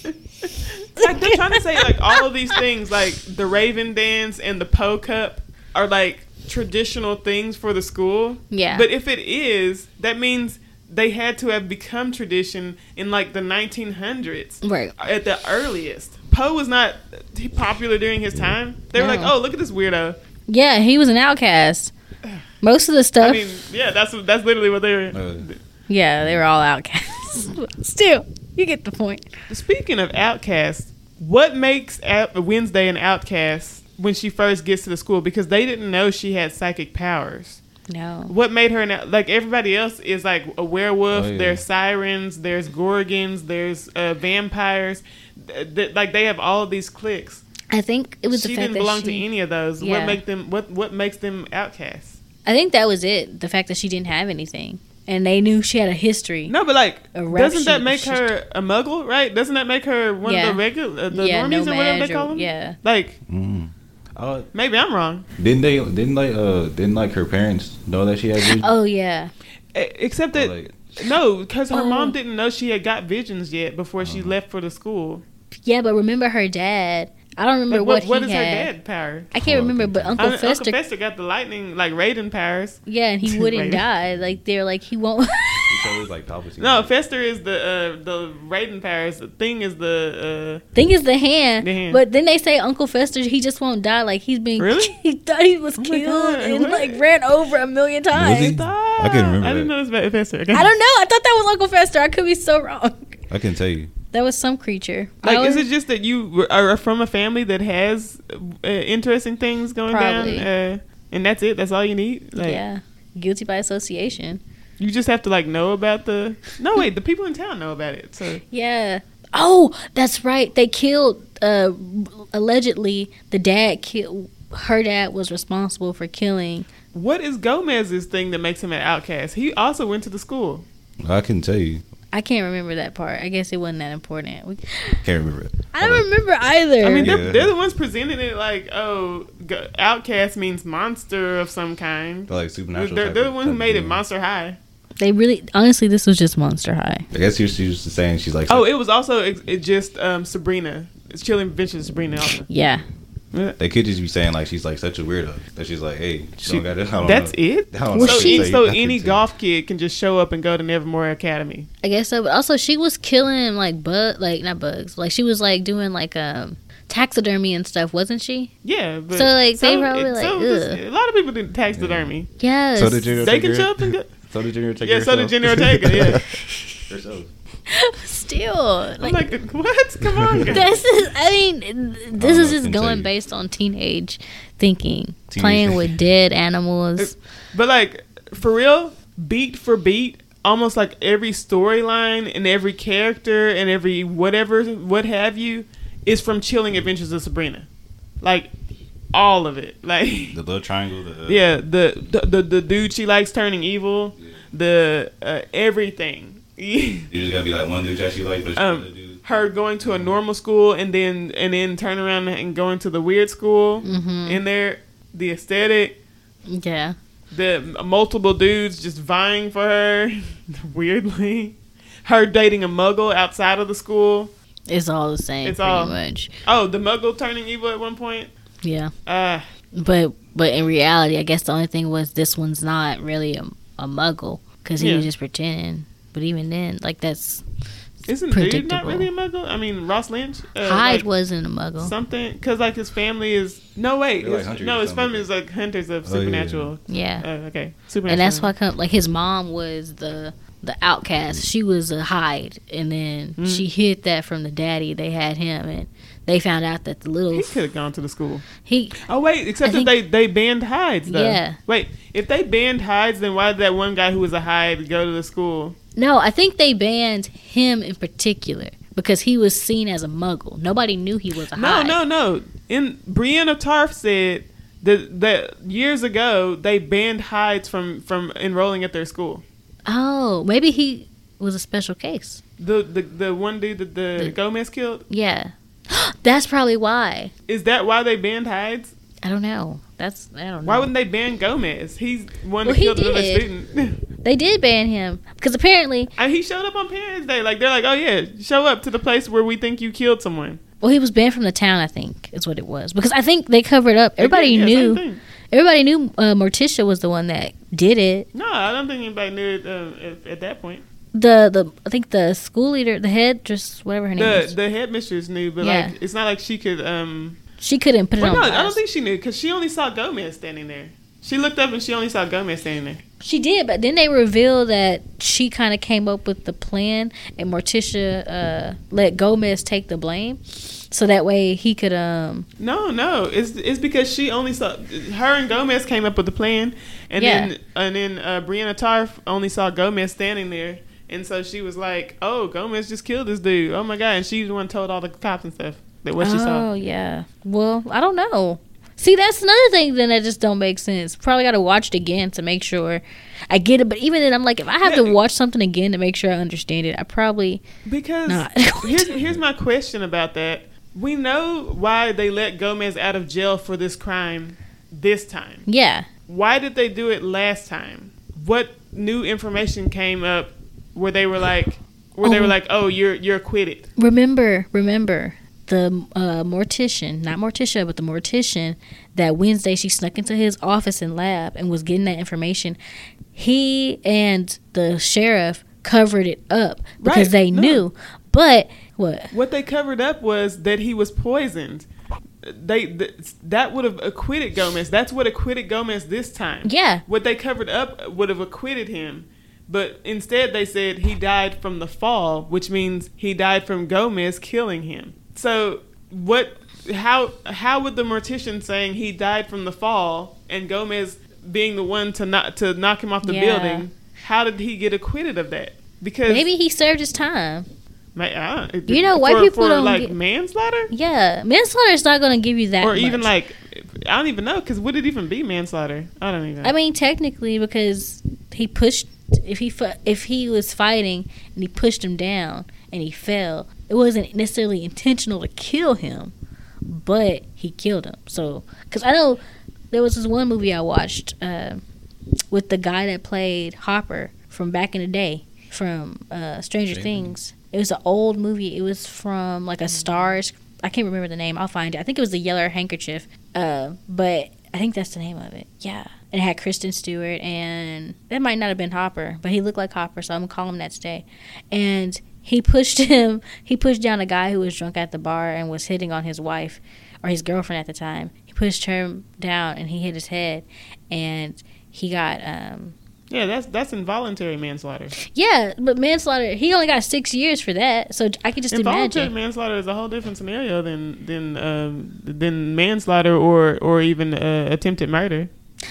like they're trying to say like all of these things like the raven dance and the Poe cup are like traditional things for the school Yeah. but if it is that means they had to have become tradition in like the 1900s Right. at the earliest poe was not popular during his time they were like oh look at this weirdo Yeah, he was an outcast. Most of the stuff. i mean yeah that's that's literally what they were Uh, yeah, they were all outcasts. Still, you get the point. Speaking of outcasts, what makes Wednesday an outcast when she first gets to the school? Because they didn't know she had psychic powers. No. What made her an out- like everybody else is like a werewolf. Oh, yeah. There's sirens. There's gorgons. There's uh, vampires. Th- th- like they have all of these cliques. I think it was She the fact didn't that belong she, to any of those. Yeah. What make them? What what makes them outcasts? I think that was it. The fact that she didn't have anything, and they knew she had a history. No, but like, doesn't that make her a muggle? Right? Doesn't that make her one Yeah. of the regular uh, the Yeah, normies or whatever No-Maj they or- call them? yeah. Like mm. Uh, maybe I'm wrong. didn't they? Didn't like? Uh, didn't like her parents know that she had vision? Oh yeah, Except that like, no, because her Oh. mom didn't know she had got visions yet before she left for the school. yeah. But remember her dad. I don't remember Like, what, what what he is her had. dad power? I can't Oh, remember, but Uncle I mean, Fester. Uncle Fester got the lightning like Raiden powers. yeah, and he wouldn't die. Like they're like he won't. She chose like Palpatine. No, Fester is the uh, the Raiden powers. The thing is the uh, Thing is the hand. The hand. But then they say Uncle Fester he just won't die. Like he's been Really? he thought he was my killed God, and what? like ran over a million times. he? I couldn't remember I didn't know it was about Fester. Okay. I don't know. I thought that was Uncle Fester. I could be so wrong. I can tell you. That was some creature. Like, I is was- it just that you are from a family that has uh, interesting things going Probably. down, uh, and that's it? That's all you need. Like, yeah, guilty by association. You just have to like know about the. No, wait. The people in town know about it. So Yeah. Oh, that's right. They killed. Uh, allegedly, the dad killed. Her dad was responsible for killing. what is Gomez's thing that makes him an outcast? He also went to the school. I can tell you. I can't remember that part. I guess it wasn't that important. We- Can't remember it. I don't remember either. I mean, they're, Yeah. they're the ones presenting it like, oh, go- outcast means monster of some kind. Like supernatural. They're, they're the ones who made it. Monster High. they really, honestly, this was just Monster High. I guess she was, she was just saying she's like. Oh, it was also it, it just um, Sabrina. It's Chilling Adventures of Sabrina. Also. Yeah. Yeah. They could just be saying like she's like such a weirdo that she's like, hey, She- don't gotta, I don't That's know. it. I don't Well, know. so she- any, so any what golf kid can just show up and go to Nevermore Academy. I guess so. But also, she was killing like bug, like not bugs. Like she was like doing like um taxidermy and stuff, wasn't she? Yeah, but So, like, they probably, it- like, this- ugh. a lot of people do taxidermy. Yes. So did Junior They can Ortega? show up and go. So did Jenna Ortega? Yeah, so did herself? Jenny Ortega. Yeah, Herself. Still, I'm like, like, what? Come on, guys. this is. I mean, this know, is just going based on teenage thinking, Teenage playing thinking. with dead animals. But like for real, beat for beat, almost like every storyline and every character and every whatever, what have you, is from Chilling Adventures of Sabrina. Like all of it. Like The little triangle. The, uh, yeah, the the the, the dude she likes turning evil, the uh, everything. You just gotta be like one dude that you like, but Um, dude. her going to a normal school and then and then turn around and going to the weird school Mhm. in there the aesthetic Yeah. the multiple dudes just vying for her weirdly her dating a muggle outside of the school It's all the same, It's pretty all- much. oh the muggle turning evil at one point Yeah. uh But but in reality, I guess the only thing was this one's not really a, a muggle because he Yeah. was just pretending. But even then, like that's isn't dude not really a muggle i mean ross lynch uh, Hyde like, wasn't a muggle. something because like his family is no wait like his- no or his family is like hunters of Oh, yeah. supernatural yeah. uh, okay supernatural and that's why come like his mom was the the outcast she was a Hyde and then Mm. she hid that from the daddy they had him and they found out that the little he could have gone to the school he Oh wait, except I that they they banned Hydes though. Yeah. Wait, if they banned Hydes, then why did that one guy who was a Hyde go to the school? No i think they banned him in particular because he was seen as a muggle nobody knew he was a Hyde. No, Hyde. no, no. In Brienne of Tarth said that that years ago they banned Hydes from from enrolling at their school. oh maybe he was a special case The the the one dude that the, The- Gomez killed. yeah that's probably why Is that why they banned Hydes? i don't know that's i don't know Why wouldn't they ban Gomez? He's one Well, that he killed another student. they did ban him because apparently and he showed up on Parents Day. Like they're like, oh yeah, show up to the place where we think you killed someone. Well, he was banned from the town. I think is what it was because I think they covered up. Everybody Yeah, knew. Everybody knew uh, Morticia was the one that did it. No, I don't think anybody knew it uh, at, at that point. The the I think the school leader, the head, just whatever her name The is, the headmistress knew, but Yeah. like it's not like she could. um she couldn't put it Well, on. no, I don't think she knew because she only saw Gomez standing there. She looked up and she only saw Gomez standing there. she did, but then they revealed that she kind of came up with the plan, and Morticia uh, let Gomez take the blame, so that way he could um No, no, it's it's because she only saw her and Gomez came up with the plan, and Yeah. then and then uh, Brienne of Tarth only saw Gomez standing there, and so she was like, "Oh, Gomez just killed this dude! Oh my god!" And she was the one told all the cops and stuff that what she saw. Oh yeah. Well, I don't know. See, that's another thing then that just don't make sense. Probably got to watch it again to make sure I get it. But even then, I'm like, if I have to watch something again to make sure I understand it, I probably Because not. here's here's my question about that. We know why they let Gomez out of jail for this crime this time. yeah. Why did they do it last time? What new information came up where they were like where they Oh. were like, "Oh, you're you're acquitted." Remember, remember the uh, mortician, not Morticia, but the mortician that Wednesday she snuck into his office and lab and was getting that information. He and the sheriff covered it up because Right, they no. knew. But what? What they covered up was that he was poisoned. They th- that would have acquitted Gomez. That's what acquitted Gomez this time. Yeah. What they covered up would have acquitted him. But instead they said he died from the fall, which means he died from Gomez killing him. So what how how would the mortician saying he died from the fall and Gomez being the one to not to knock him off the Yeah. building, how did he get acquitted of that? Because Maybe he served his time. I uh, You know, white for, people for don't like get- manslaughter, Yeah, manslaughter is not going to give you that. or even like I don't even know because would it even be manslaughter? I don't even. I mean, technically, because he pushed. If he if he was fighting and he pushed him down and he fell, it wasn't necessarily intentional to kill him, but he killed him. So, because I know there was this one movie I watched uh, with the guy that played Hopper from back in the day from uh, Stranger Stranger Things. It was an old movie. It was from like a Stars I can't remember the name. I'll find it. I think it was the Yellow Handkerchief. Uh, but I think that's the name of it. Yeah. And it had Kristen Stewart, and that might not have been Hopper, but he looked like Hopper, so I'm gonna call him that today. And he pushed him. He pushed down a guy who was drunk at the bar and was hitting on his wife or his girlfriend at the time. He pushed him down, and he hit his head, and he got um Yeah, that's that's involuntary manslaughter. yeah, but manslaughter. He only got six years for that, so I could just Involuntary imagine. manslaughter is a whole different scenario than than um, than manslaughter or or even uh, attempted murder.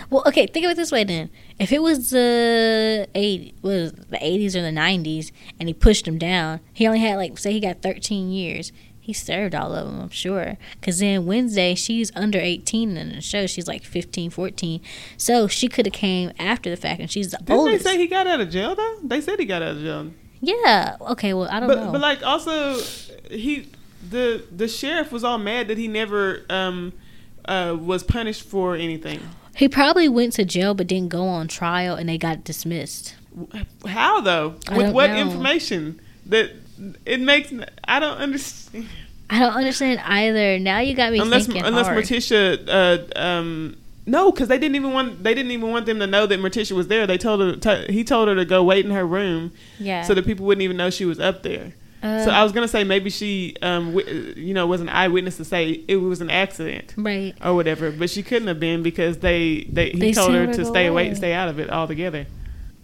Well, okay, think of it this way then. If it was the eight was the eighties or the nineties, and he pushed him down, he only had like say he got thirteen years. He served all of them, I'm sure. Because then Wednesday, she's under 18 in the show. She's like 15, 14. So she could have came after the fact, and she's the Didn't oldest. they say he got out of jail though? They said he got out of jail. yeah. Okay. Well, I don't But know. but like also he the the sheriff was all mad that he never um uh was punished for anything. He probably went to jail, but didn't go on trial, and they got dismissed. How though? I With what know. information? That it makes I don't understand. I don't understand either. Now you got me unless thinking unless hard. Morticia uh um no, because they didn't even want they didn't even want them to know that Morticia was there. They told her t- he told her to go wait in her room yeah. so that people wouldn't even know she was up there. Uh, so I was gonna say maybe she um w- you know was an eyewitness to say it was an accident right. or whatever, but she couldn't have been because they they he They told her her to to stay away away. stay out of it altogether.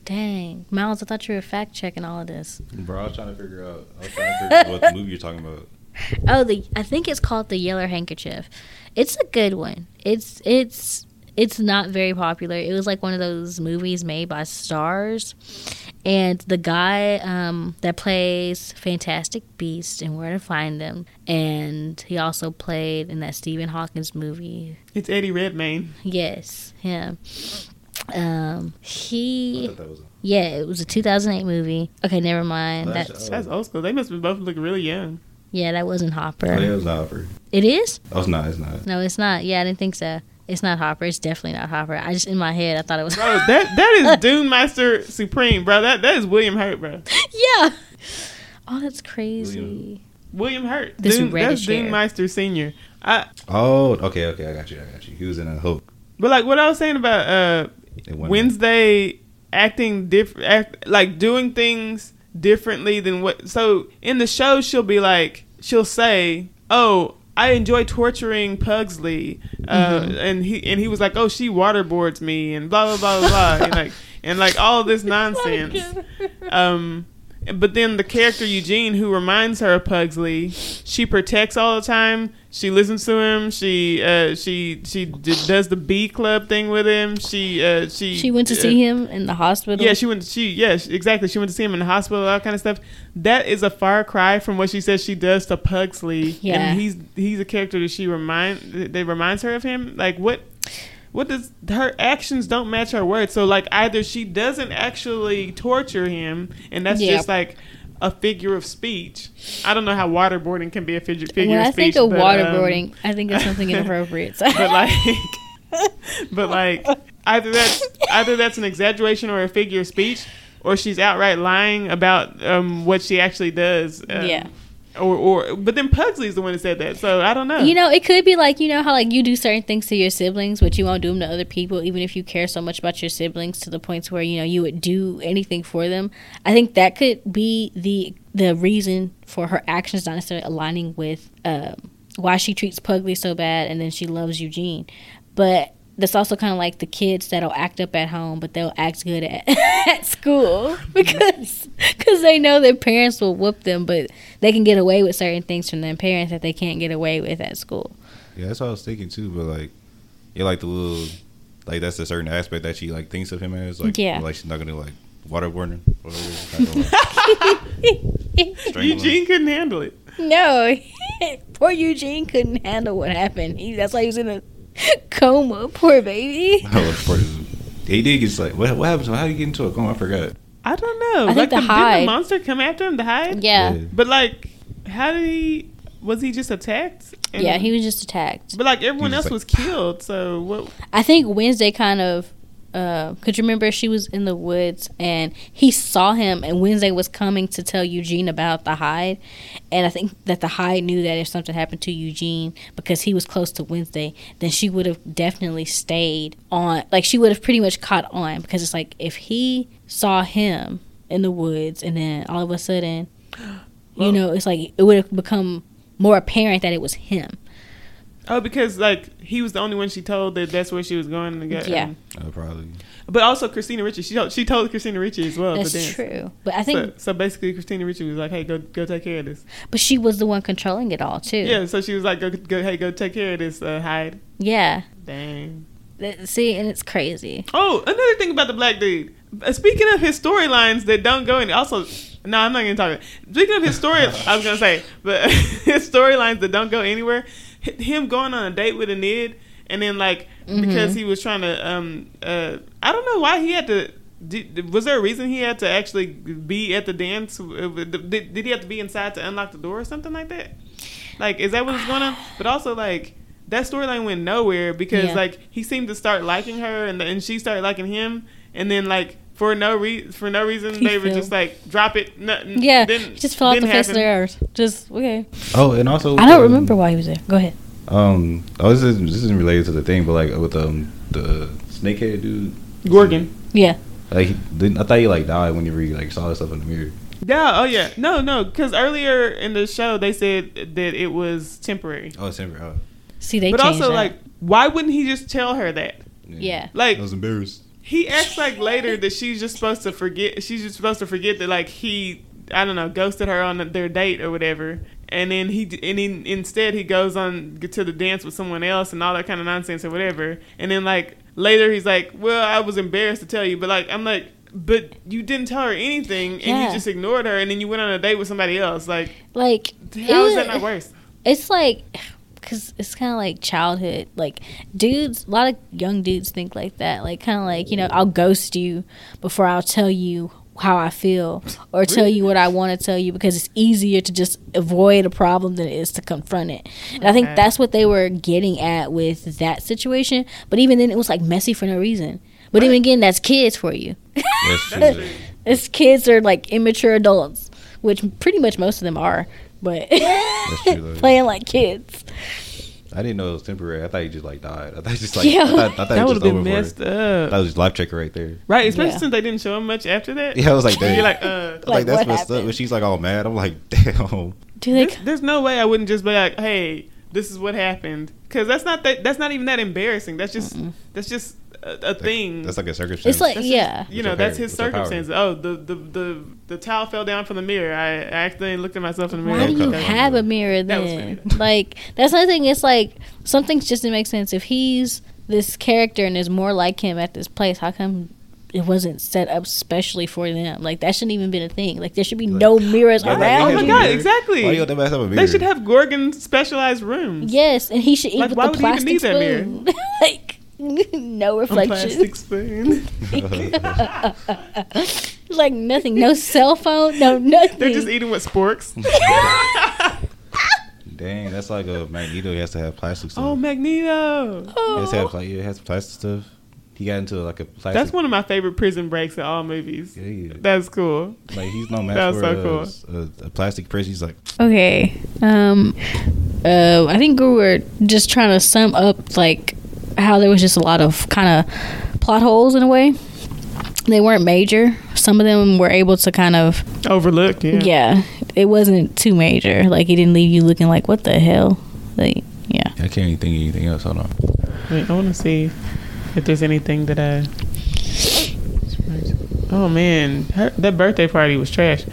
Dang, Miles, I thought you were fact checking all of this. Bro, I was trying to figure out. I was trying to figure out what the movie you're talking about. Oh, the I think it's called the Yellow Handkerchief. It's a good one. It's it's it's not very popular. It was like one of those movies made by stars, and the guy um, that plays Fantastic Beast and Where to Find Them, and he also played in that Stephen Hawkins movie. It's Eddie Redmayne. Yes, him. Um, he thought that was. yeah, it was a 2008 movie. Okay, never mind. That's- That's. That's old school. They must be both look really young. yeah, that wasn't Hopper. Oh, it was Hopper. It is. Oh, it's not. It's not. No, it's not. Yeah, I didn't think so. It's not Hopper. It's definitely not Hopper. I just in my head I thought it was. Bro, that that is Dune Master Supreme, bro. That that is William Hurt, bro. yeah. Oh, that's crazy. William. William Hurt. This Dune, that's Reddish hair. Dune Meister Senior. I Oh, okay, okay. I got you. I got you. He was in a Hulk. but like what I was saying about uh It wasn't- Wednesday acting different, act, like doing things differently than what. So in the show, she'll be like, she'll say, "Oh, I enjoy torturing Pugsley," uh, Mm-hmm. and he and he was like, "Oh, she waterboards me," and blah blah blah blah, blah and like and like all this nonsense. Um, but then the character Eugene, who reminds her of Pugsley, she protects all the time. She listens to him. She uh, she she d- does the B club thing with him. She uh, she She went to uh, see him in the hospital. Yeah, she went. She yes, exactly. She went to see him in the hospital, all that kind of stuff. That is a far cry from what she says she does to Pugsley. Yeah. and he's he's a character that she remind that reminds her of him. Like what? What does her actions don't match her words? So like either she doesn't actually torture him, and that's Yeah. just like a figure of speech. I don't know how waterboarding can be a figure, figure when of I speech. think of but, um, waterboarding, I think it's something inappropriate. But like but like either that's either that's an exaggeration or a figure of speech or she's outright lying about um, what she actually does um, Yeah. Or or but then Pugsley's the one that said that so I don't know You know, it could be like you know how like you do certain things to your siblings, but you won't do them to other people, even if you care so much about your siblings to the points where you know you would do anything for them. I think that could be the the reason for her actions not necessarily aligning with um, why she treats Pugsley so bad, and then she loves Eugene. But that's also kind of like the kids that'll act up at home, but they'll act good at, at school because cause they know their parents will whoop them, but they can get away with certain things from their parents that they can't get away with at school. Yeah, that's what I was thinking too. But like, yeah, like the little, like that's a certain aspect that she like thinks of him as. Like, Yeah. like she's not gonna like waterboard him. or whatever, not gonna, like, strangle him. Eugene couldn't handle it No, poor Eugene couldn't handle what happened. He, that's why he was in a coma. Poor baby. I was part He did get like what? What happened? How did he get into a coma? I forgot. I don't know I think like the the, did the monster come after him to hide Yeah, Yeah. but like how did he was he just attacked And- yeah, he was just attacked. but like everyone else like- was killed so what I think Wednesday kind of uh, could you remember she was in the woods and he saw him and Wednesday was coming to tell Eugene about the Hyde, and I think that the Hyde knew that if something happened to Eugene because he was close to Wednesday, then she would have definitely stayed on. Like she would have pretty much caught on because it's like if he saw him in the woods and then all of a sudden, you know, it's like it would have become more apparent that it was him. Oh, because like he was the only one she told that that's where she was going to get. Yeah. um, Uh, probably. but also Christina Ricci. She told, she told Christina Ricci as well. That's to dance. true, but I think, So, so basically, Christina Ricci was like, "Hey, go go take care of this." but she was the one controlling it all too. Yeah. So she was like, "Go go hey go take care of this uh, Hyde." yeah. Dang. That- See, and it's crazy. Oh, another thing about the black dude. Uh, Speaking of his storylines that don't go in, also, no, I'm not gonna talk. About it. Speaking of his story, I was gonna say, but his storylines that don't go anywhere. Him going on a date with Enid, and then like because he was trying to, um, uh, I don't know why he had to. Did, was there a reason he had to actually be at the dance? Uh, Did, did he have to be inside to unlock the door or something like that? Like, is that what was going on? But also, like, that storyline went nowhere because, Yeah. like, he seemed to start liking her, and and she started liking him, and then like for no re- for no reason He they were just like drop it. Nothing. Yeah, didn't, he just fell off the didn't face of the earth. Just okay. Oh, and also I don't um, remember why he was there. Go ahead. Um, oh, this is this isn't related to the thing, but like with um the snakehead dude, Gorgon. Yeah. like didn't, I thought he like died whenever he like saw himself in the mirror. Yeah. Oh yeah. No. No. Because earlier in the show they said that it was temporary. Oh, it's temporary. Oh. See, they but also, that. like, why wouldn't he just tell her that? yeah. Like, I was embarrassed. He acts like later that she's just supposed to forget. She's just supposed to forget that like he, I don't know, ghosted her on their date or whatever. And then he, and then instead he goes on to the dance with someone else and all that kind of nonsense or whatever. And then like later he's like, well, I was embarrassed to tell you, but like I'm like, but you didn't tell her anything and Yeah. you just ignored her and then you went on a date with somebody else. Like, Like, how is it- that not worse? It's like, because it's kind of like childhood. Like, dudes, a lot of young dudes think like that. Like, kind of like, you know, I'll ghost you before I'll tell you how I feel or tell you what I want to tell you because it's easier to just avoid a problem than it is to confront it. And I think that's what they were getting at with that situation. But even then, it was like messy for no reason. But even again, that's kids for you. That's true. That's true. It's kids are like immature adults, which pretty much most of them are. But true, playing like kids. I didn't know it was temporary. I thought he just like died. I thought he just like Yeah. I thought, I thought That it would was have been for messed her. up. That was just life checker right there. Right, especially Yeah. since they didn't show him much after that. Yeah, I was like, damn. You're like, uh, Like, like, that's what messed up. But she's like all mad. I'm like, damn. Do they? There's, there's no way I wouldn't just be like, "Hey, this is what happened," because that's not that. That's not even that embarrassing. That's just that's just a, a thing. That's like a circumstance. It's like That's just- yeah. you know, that's his with your power. circumstances. Oh, the, the the the towel fell down from the mirror. I, I accidentally looked at myself in the mirror. Why do you have a mirror then? funny. like that's another thing. It's like some things just didn't make sense. If he's this character and there's more like him at this place, how come it wasn't set up specially for them? Like that shouldn't even been a thing. Like there should be Like- no mirrors Yeah, like, around Oh my have you. a god, mirror. exactly. Why you got that have a mirror? They should have Gorgon specialized rooms. Yes, and he should eat Like, with why the would he even plastic need that mirror? spoon. like no A reflection. plastic spoon. like nothing. No cell phone. No nothing. They're just eating with sporks. Dang, that's like a Magneto. He has to have plastic stuff. oh, Magneto. He has to have like, he has plastic stuff. He got into like a plastic. That's one of my favorite prison breaks in all movies. Yeah, yeah. That's cool. Like he's no match That was for so a, a, a plastic prison. He's like, Okay. Um uh I think we were just trying to sum up like how there was just a lot of kind of plot holes in a way. They weren't major. Some of them were able to kind of overlook. yeah. yeah, it wasn't too major. Like it didn't leave you looking like what the hell? Like yeah. I can't even think of anything else. Hold on. Wait, I want to see if there's anything that I. Oh man, her, that birthday party was trash.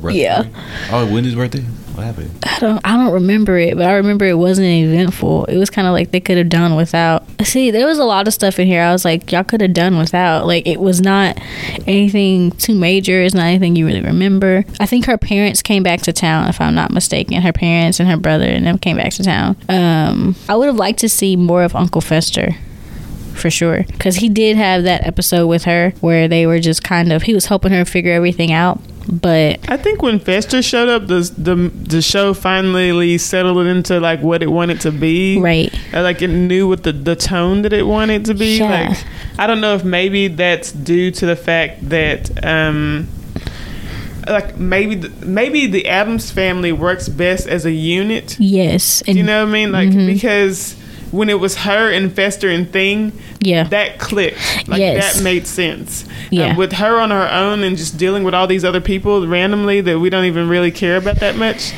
Birthday Yeah. party? Oh, when his birthday? What happened? I don't I don't remember it, but I remember it wasn't eventful. It was kind of like they could have done without. See, there was a lot of stuff in here. I was like, y'all could have done without. Like it was not anything too major. It's not anything you really remember. I think her parents came back to town, if I'm not mistaken. Her parents and her brother and them came back to town. Um, I would have liked to see more of Uncle Fester for sure because he did have that episode with her where they were just kind of he was helping her figure everything out But I think when Fester showed up, the the the show finally settled into like what it wanted to be. right, Like it knew what the the tone that it wanted to be. Yeah. Like I don't know if maybe that's due to the fact that um like maybe the, maybe the Addams family works best as a unit. yes, and you know what I mean? Like Mhm. because when it was her and Fester and Thing, yeah, that clicked. Like Yes. that made sense. Yeah. Uh, with her on her own and just dealing with all these other people randomly that we don't even really care about that much,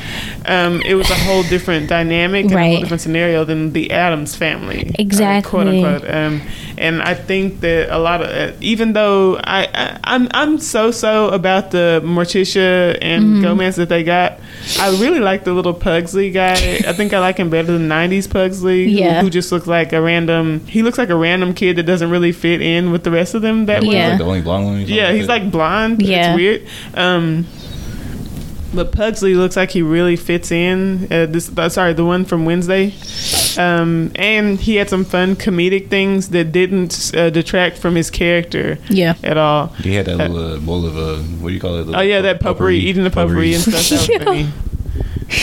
um, it was a whole different dynamic and a whole different scenario than the Addams family. uh, Exactly. quote unquote. Um, and I think that a lot of, uh, even though I, I I'm I'm so so about the Morticia and Mm-hmm. Gomez that they got, I really like the little Pugsley guy. I think I like him better than '90s Pugsley. Yeah. Who just looks like a random. He looks like a random kid that doesn't really fit in with the rest of them that well. Yeah. Like the only blonde one. or something Yeah, he's that. like blonde. Yeah. It's weird. Um, but Pugsley looks like he really fits in. Uh, this, uh, sorry, the one from Wednesday. Um, and he had some fun comedic things that didn't uh, detract from his character yeah, at all. He had that little uh, bowl of uh, what do you call it? Oh yeah, that potpourri, eating the potpourri and stuff. That was Yeah.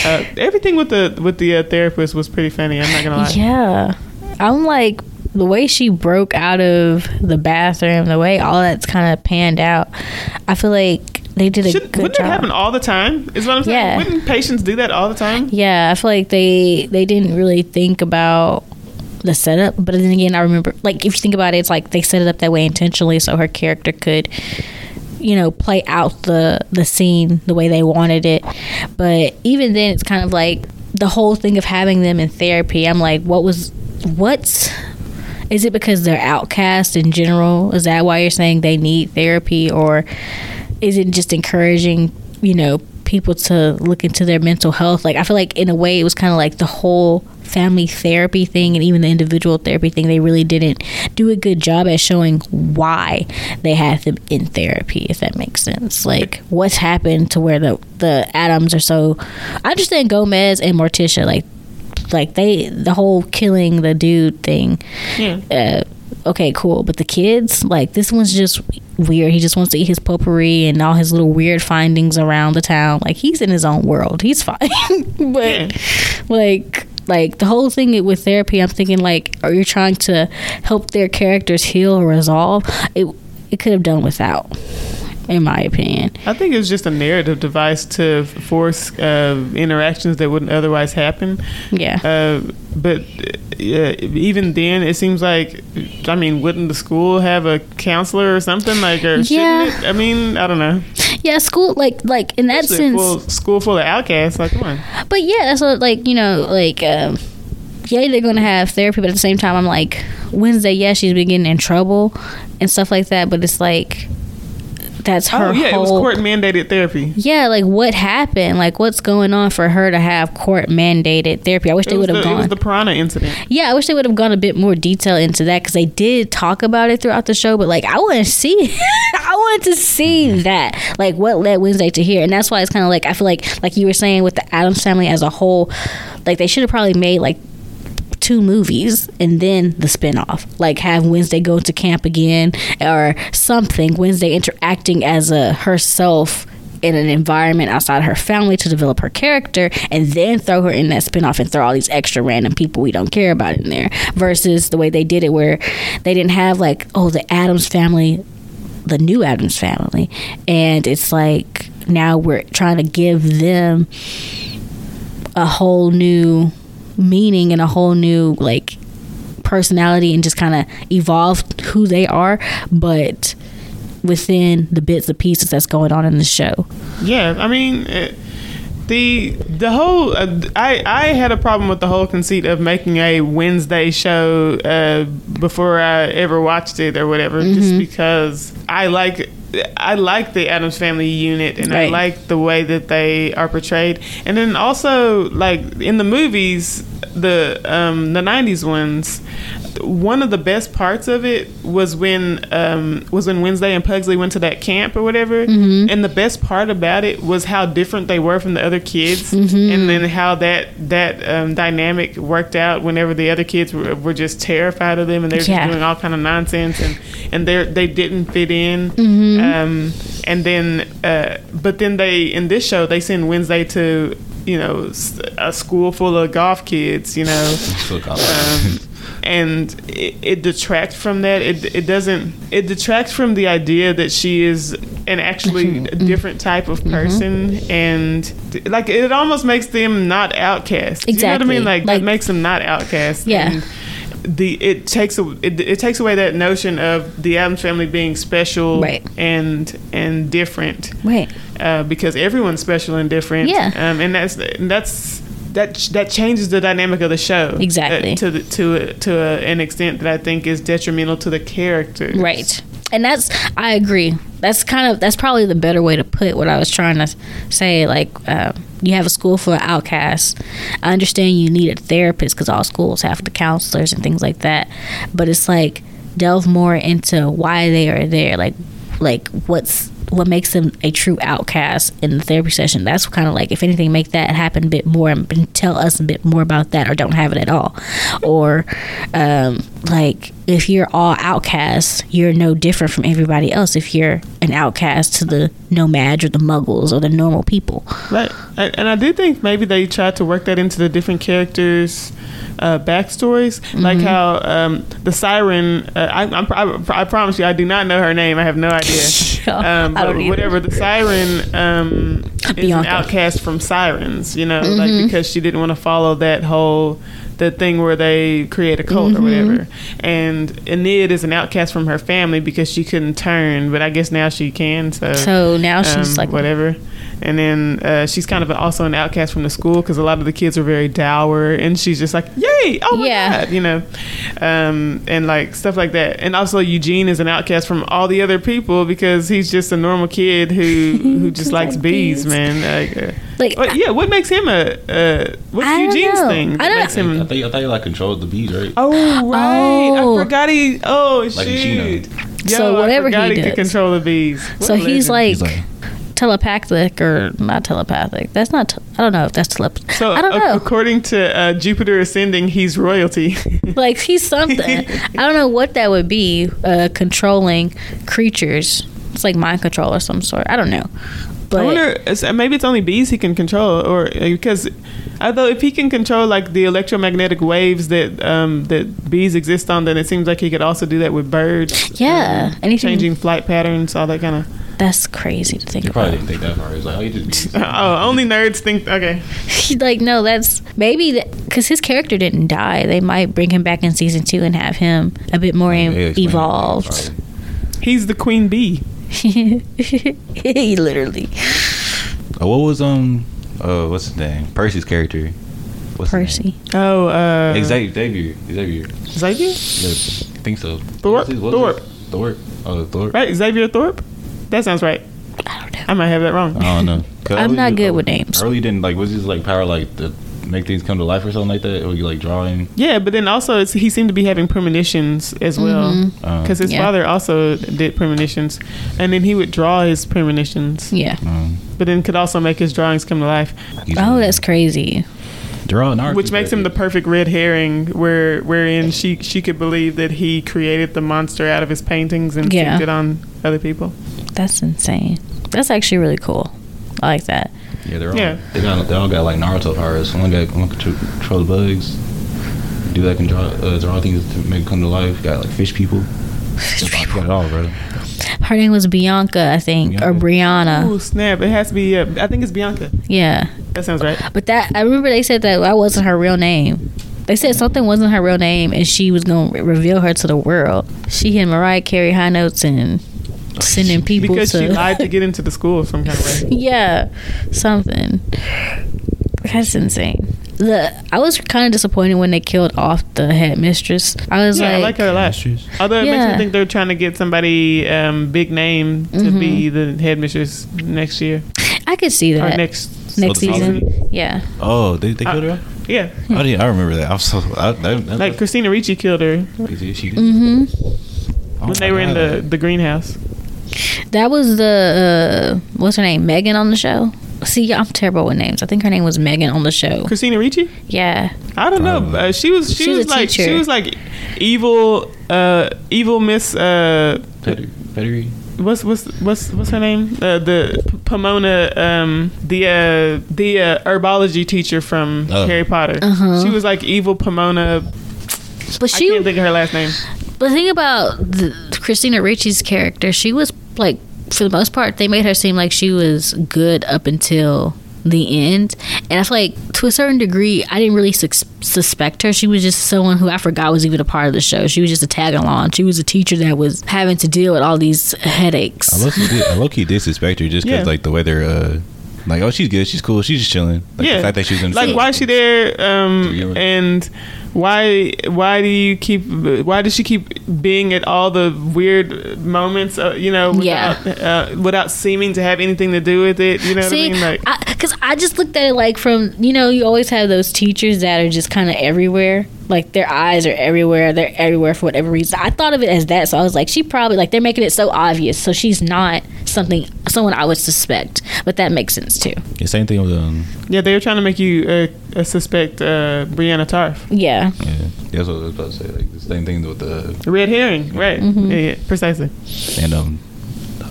Uh, everything with the with the uh, therapist was pretty funny. I'm not gonna lie. yeah. I'm like the way she broke out of the bathroom, the way all that's kind of panned out. I feel like they did a Should, good wouldn't job. it happen all the time? Is what I'm saying. Yeah. Wouldn't patients do that all the time? Yeah, I feel like they they didn't really think about the setup. But then again, I remember like if you think about it, it's like they set it up that way intentionally so her character could, you know, play out the the scene the way they wanted it. But even then, it's kind of like the whole thing of having them in therapy. I'm like, what was what's is it because they're outcast in general? Is that why you're saying they need therapy, or is it just encouraging, you know, people to look into their mental health? Like, I feel like in a way, it was kind of like the whole family therapy thing and even the individual therapy thing. They really didn't do a good job at showing why they had them in therapy, if that makes sense. Like, what's happened to where the the Addams are so. I understand Gomez and Morticia, like. Like they, the whole killing the dude thing Yeah. uh, okay, cool. But the kids, like this one's just weird. He just wants to eat his potpourri and all his little weird findings around the town. Like he's in his own world. He's fine. but like like the whole thing with therapy, I'm thinking like, are you trying to help their characters heal or resolve? It it could have done without, in my opinion. I think it was just a narrative device to force uh, interactions that wouldn't otherwise happen. Yeah. Uh, but uh, even then, it seems like, I mean, wouldn't the school have a counselor or something like, or Yeah. shouldn't it? I mean, I don't know. yeah, school like like in that Especially sense full, school full of outcasts, like, come on. But yeah, that's what like you know like um, yeah they're gonna have therapy, but at the same time I'm like Wednesday yeah she's been getting in trouble and stuff like that, but it's like that's oh, her Oh yeah, it was whole court mandated therapy. yeah like what happened like what's going on for her to have court mandated therapy? I wish It they would have the, it was gone. the piranha incident. Yeah, I wish they would have gone a bit more detail into that because they did talk about it throughout the show. But like, I want to see, I wanted to see that, like, what led Wednesday to here, and that's why it's kind of like I feel like, like you were saying with the Addams family as a whole, like they should have probably made like two movies and then the spinoff. Like have Wednesday go to camp again or something. Wednesday interacting as a herself in an environment outside her family to develop her character and then throw her in that spinoff and throw all these extra random people we don't care about in there versus the way they did it where they didn't have like oh the Addams family the new Addams family and it's like now we're trying to give them a whole new meaning and a whole new like personality and just kind of evolve who they are but within the bits and pieces that's going on in the show Yeah, I mean, uh, the the whole uh, I I had a problem with the whole conceit of making a Wednesday show uh, before I ever watched it or whatever, Mm-hmm. just because I like. I like the Addams Family unit, and I like the way that they are portrayed. And then also, like in the movies, the um, the '90s ones, one of the best parts of it was when um, was when Wednesday and Pugsley went to that camp or whatever. Mm-hmm. And the best part about it was how different they were from the other kids, Mm-hmm. and then how that that um, dynamic worked out whenever the other kids were, were just terrified of them and they were Yeah. doing all kind of nonsense and and they they didn't fit in. Mm-hmm. Um, and then, uh, but then they in this show they send Wednesday to you know s- a school full of golf kids, you know. Um, and it, it detracts from that. It it doesn't. It detracts from the idea that she is an actually a different type of person, and like it almost makes them not outcasts. You know what I mean? Like, Like- it makes them not outcasts. Yeah. And the it takes a, it, it takes away that notion of the Addams family being special Right. and and different Right. uh, because everyone's special and different. Yeah. um, and that's and that's that that changes the dynamic of the show Exactly. uh, to the, to a, to a, an extent that I think is detrimental to the character. Right. And that's I agree. That's kind of that's probably the better way to put what I was trying to say. Like uh, you have a school for outcasts. I understand you need a therapist because all schools have the counselors and things like that. But it's like delve more into why they are there. Like like what's what makes them a true outcast in the therapy session. That's kind of like if anything, make that happen a bit more and tell us a bit more about that, or don't have it at all, or um, like if you're all outcasts, you're no different from everybody else. If you're an outcast to the No-Majs or the muggles or the normal people, Right. And I do think maybe they tried to work that into the different characters' uh, backstories, like Mm-hmm. how um, the siren. Uh, I, I'm, I, I promise you, I do not know her name. I have no idea. Um, I don't either. whatever the siren um, is an outcast from sirens, you know, Mm-hmm. like because she didn't want to follow that whole the thing where they create a cult Mm-hmm. or whatever. And Enid is an outcast from her family because she couldn't turn, but I guess now she can. So so now she's um, like whatever. And then uh, she's kind of also an outcast from the school because a lot of the kids are very dour, and she's just like, "Yay! Oh my Yeah. god!" You know, um, and like stuff like that. And also Eugene is an outcast from all the other people because he's just a normal kid who who just likes like bees, bees. man. Like, uh, Like, but yeah, what makes him a? Uh, what's I don't Eugene's know. thing? I that don't- makes I him. thought, you, I thought you like controlled the bees, right? Oh right, Oh. I forgot he. Oh Like shit. Yo, So whatever I forgot he he, could control the bees. What so he's like, He's like- telepathic or not telepathic. That's not. Te- I don't know if that's telepathic. So, I don't a- know. according to uh, Jupiter Ascending, he's royalty. like he's something. I don't know what that would be. Uh, controlling creatures. It's like mind control or some sort. I don't know. But I wonder, maybe it's only bees he can control, or uh, because although if he can control like the electromagnetic waves that um, that bees exist on, then it seems like he could also do that with birds. Yeah, um, anything- changing flight patterns, all that kind of. that's crazy to think You about. probably didn't think that far. He was like, oh, you just. Oh, only nerds think. Okay, like no, that's maybe because his character didn't die. They might bring him back in season two and have him a bit more They em- evolved. probably. he's the queen bee. he literally Oh, what was um, uh, what's his name? Percy's character. What's? Percy. Oh, uh, Xavier. Xavier. Xavier. Xavier, Yeah, I think so. Thorpe? What's his- what's Thorpe. it? Thorpe. Oh, Thorpe. right? Xavier Thorpe. That sounds right. I don't know. I might have that wrong. I don't know. 'Cause I'm not good with names. Early didn't like. Was his like power like to make things come to life or something like that? Or you like drawing? Yeah, but then also it's, he seemed to be having premonitions as well Mm-hmm. Um, because his Yeah. father also did premonitions, and then he would draw his premonitions, Yeah. um, but then could also make his drawings come to life, Oh, that's crazy. drawing art, which makes him the perfect red herring, where wherein she she could believe that he created the monster out of his paintings and Yeah. it on other people. That's insane. That's actually really cool. I like that. Yeah, they're all. Yeah. They got. They all got like Naruto powers. One guy one can tr- control the bugs. Do that can draw uh, draw things to make come to life. Got like fish people. Fish people. Got it all, bro. Her name was Bianca, I think, or Brianna. Oh snap! It has to be. Uh, I think it's Bianca. Yeah. That sounds right. But that I remember they said that that wasn't her real name. They said something wasn't her real name, and she was gonna re- reveal her to the world. She had Mariah Carey high notes and sending people Because to she lied to get into the school some kind of way. yeah, something. That's insane. The I was kind of disappointed when they killed off the headmistress. I was Yeah, I like like, her a lot. Although it makes me think they're trying to get somebody um, big name to Mm-hmm. be the headmistress next year I could see or that next. next the season. Solomon? Yeah, Oh, they they killed her. Yeah, I, didn't, I remember that. I'm so I, that, that, like Christina Ricci killed her she, she, Mm-hmm. oh when they my were in the the greenhouse. That was the uh, what's her name? Megan on the show. See, I'm terrible with names. I think her name was Megan on the show. Christina Ricci. Yeah. I don't know. Probably. Uh, she was she She's was a like she was like evil uh evil Miss uh Petri, Petri. what's what's what's what's her name? Uh, the P- Pomona um the uh the uh, herbology teacher from Oh. Harry Potter. Uh-huh. She was like evil Pomona. But I she can't think of her last name. But the thing about the, Christina Ricci's character, she was like for the most part they made her seem like she was good up until the end. And I feel like to a certain degree I didn't really sus- suspect her. She was just someone who I forgot was even a part of the show. She was just a tag along. She was a teacher that was having to deal with all these headaches. I low key did, I low key did suspect her just because Yeah. like the way they're uh like oh she's good she's cool she's just chilling like yeah, the fact that she's in like why is she there? Um, and why why do you keep why does she keep being at all the weird moments? Uh, you know, Yeah. without, uh, without seeming to have anything to do with it. You know See, what I mean? Like, because I, just looked at it like from you know you always have those teachers that are just kind of everywhere, like their eyes are everywhere, they're everywhere for whatever reason. I thought of it as that, so I was like, she probably like they're making it so obvious, so she's not something someone I would suspect, but that makes sense too. the same thing with um yeah, they were trying to make you uh, uh, suspect uh, Brianna Tarf. Yeah, yeah that's what I was about to say like the same thing with the The red herring, right? Mm-hmm. Yeah, yeah, precisely. and um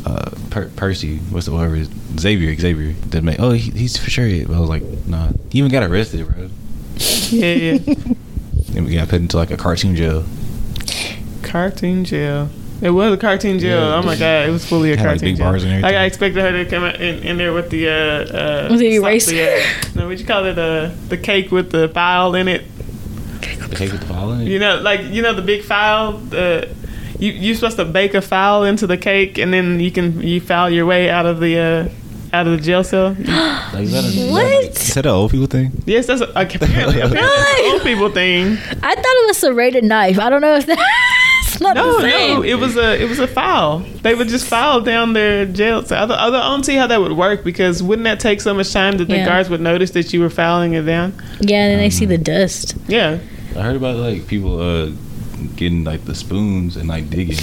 uh per- Percy what's the whatever Xavier Xavier that make oh he, he's for sure it. But I was like nah he even got arrested bro Yeah, yeah. and we got put into like a cartoon jail cartoon jail. It was a cartoon jail. Yeah. oh my god, it was fully a Had, like, cartoon big jail. bars and everything. Like I expected her to come out in, in there with the uh, uh Was it eraser? the, uh, no, what you call it? The the cake with the file in it. the cake with the file in it You know, like you know the big file. The you you're supposed to bake a file into the cake, and then you can you file your way out of the uh out of the jail cell. like, is that a, is that a- What? is that an old people thing yes, that's a, apparently, apparently that's an old people thing. I thought it was serrated knife. I don't know if that's not No, the same. no, it was a it was a file. They would just file down their jail. So I, don't- I don't see how that would work because wouldn't that take so much time that the Yeah. guards would notice that you were filing it down? yeah, and then they see the dust. Yeah, I heard about like people uh getting like the spoons and like digging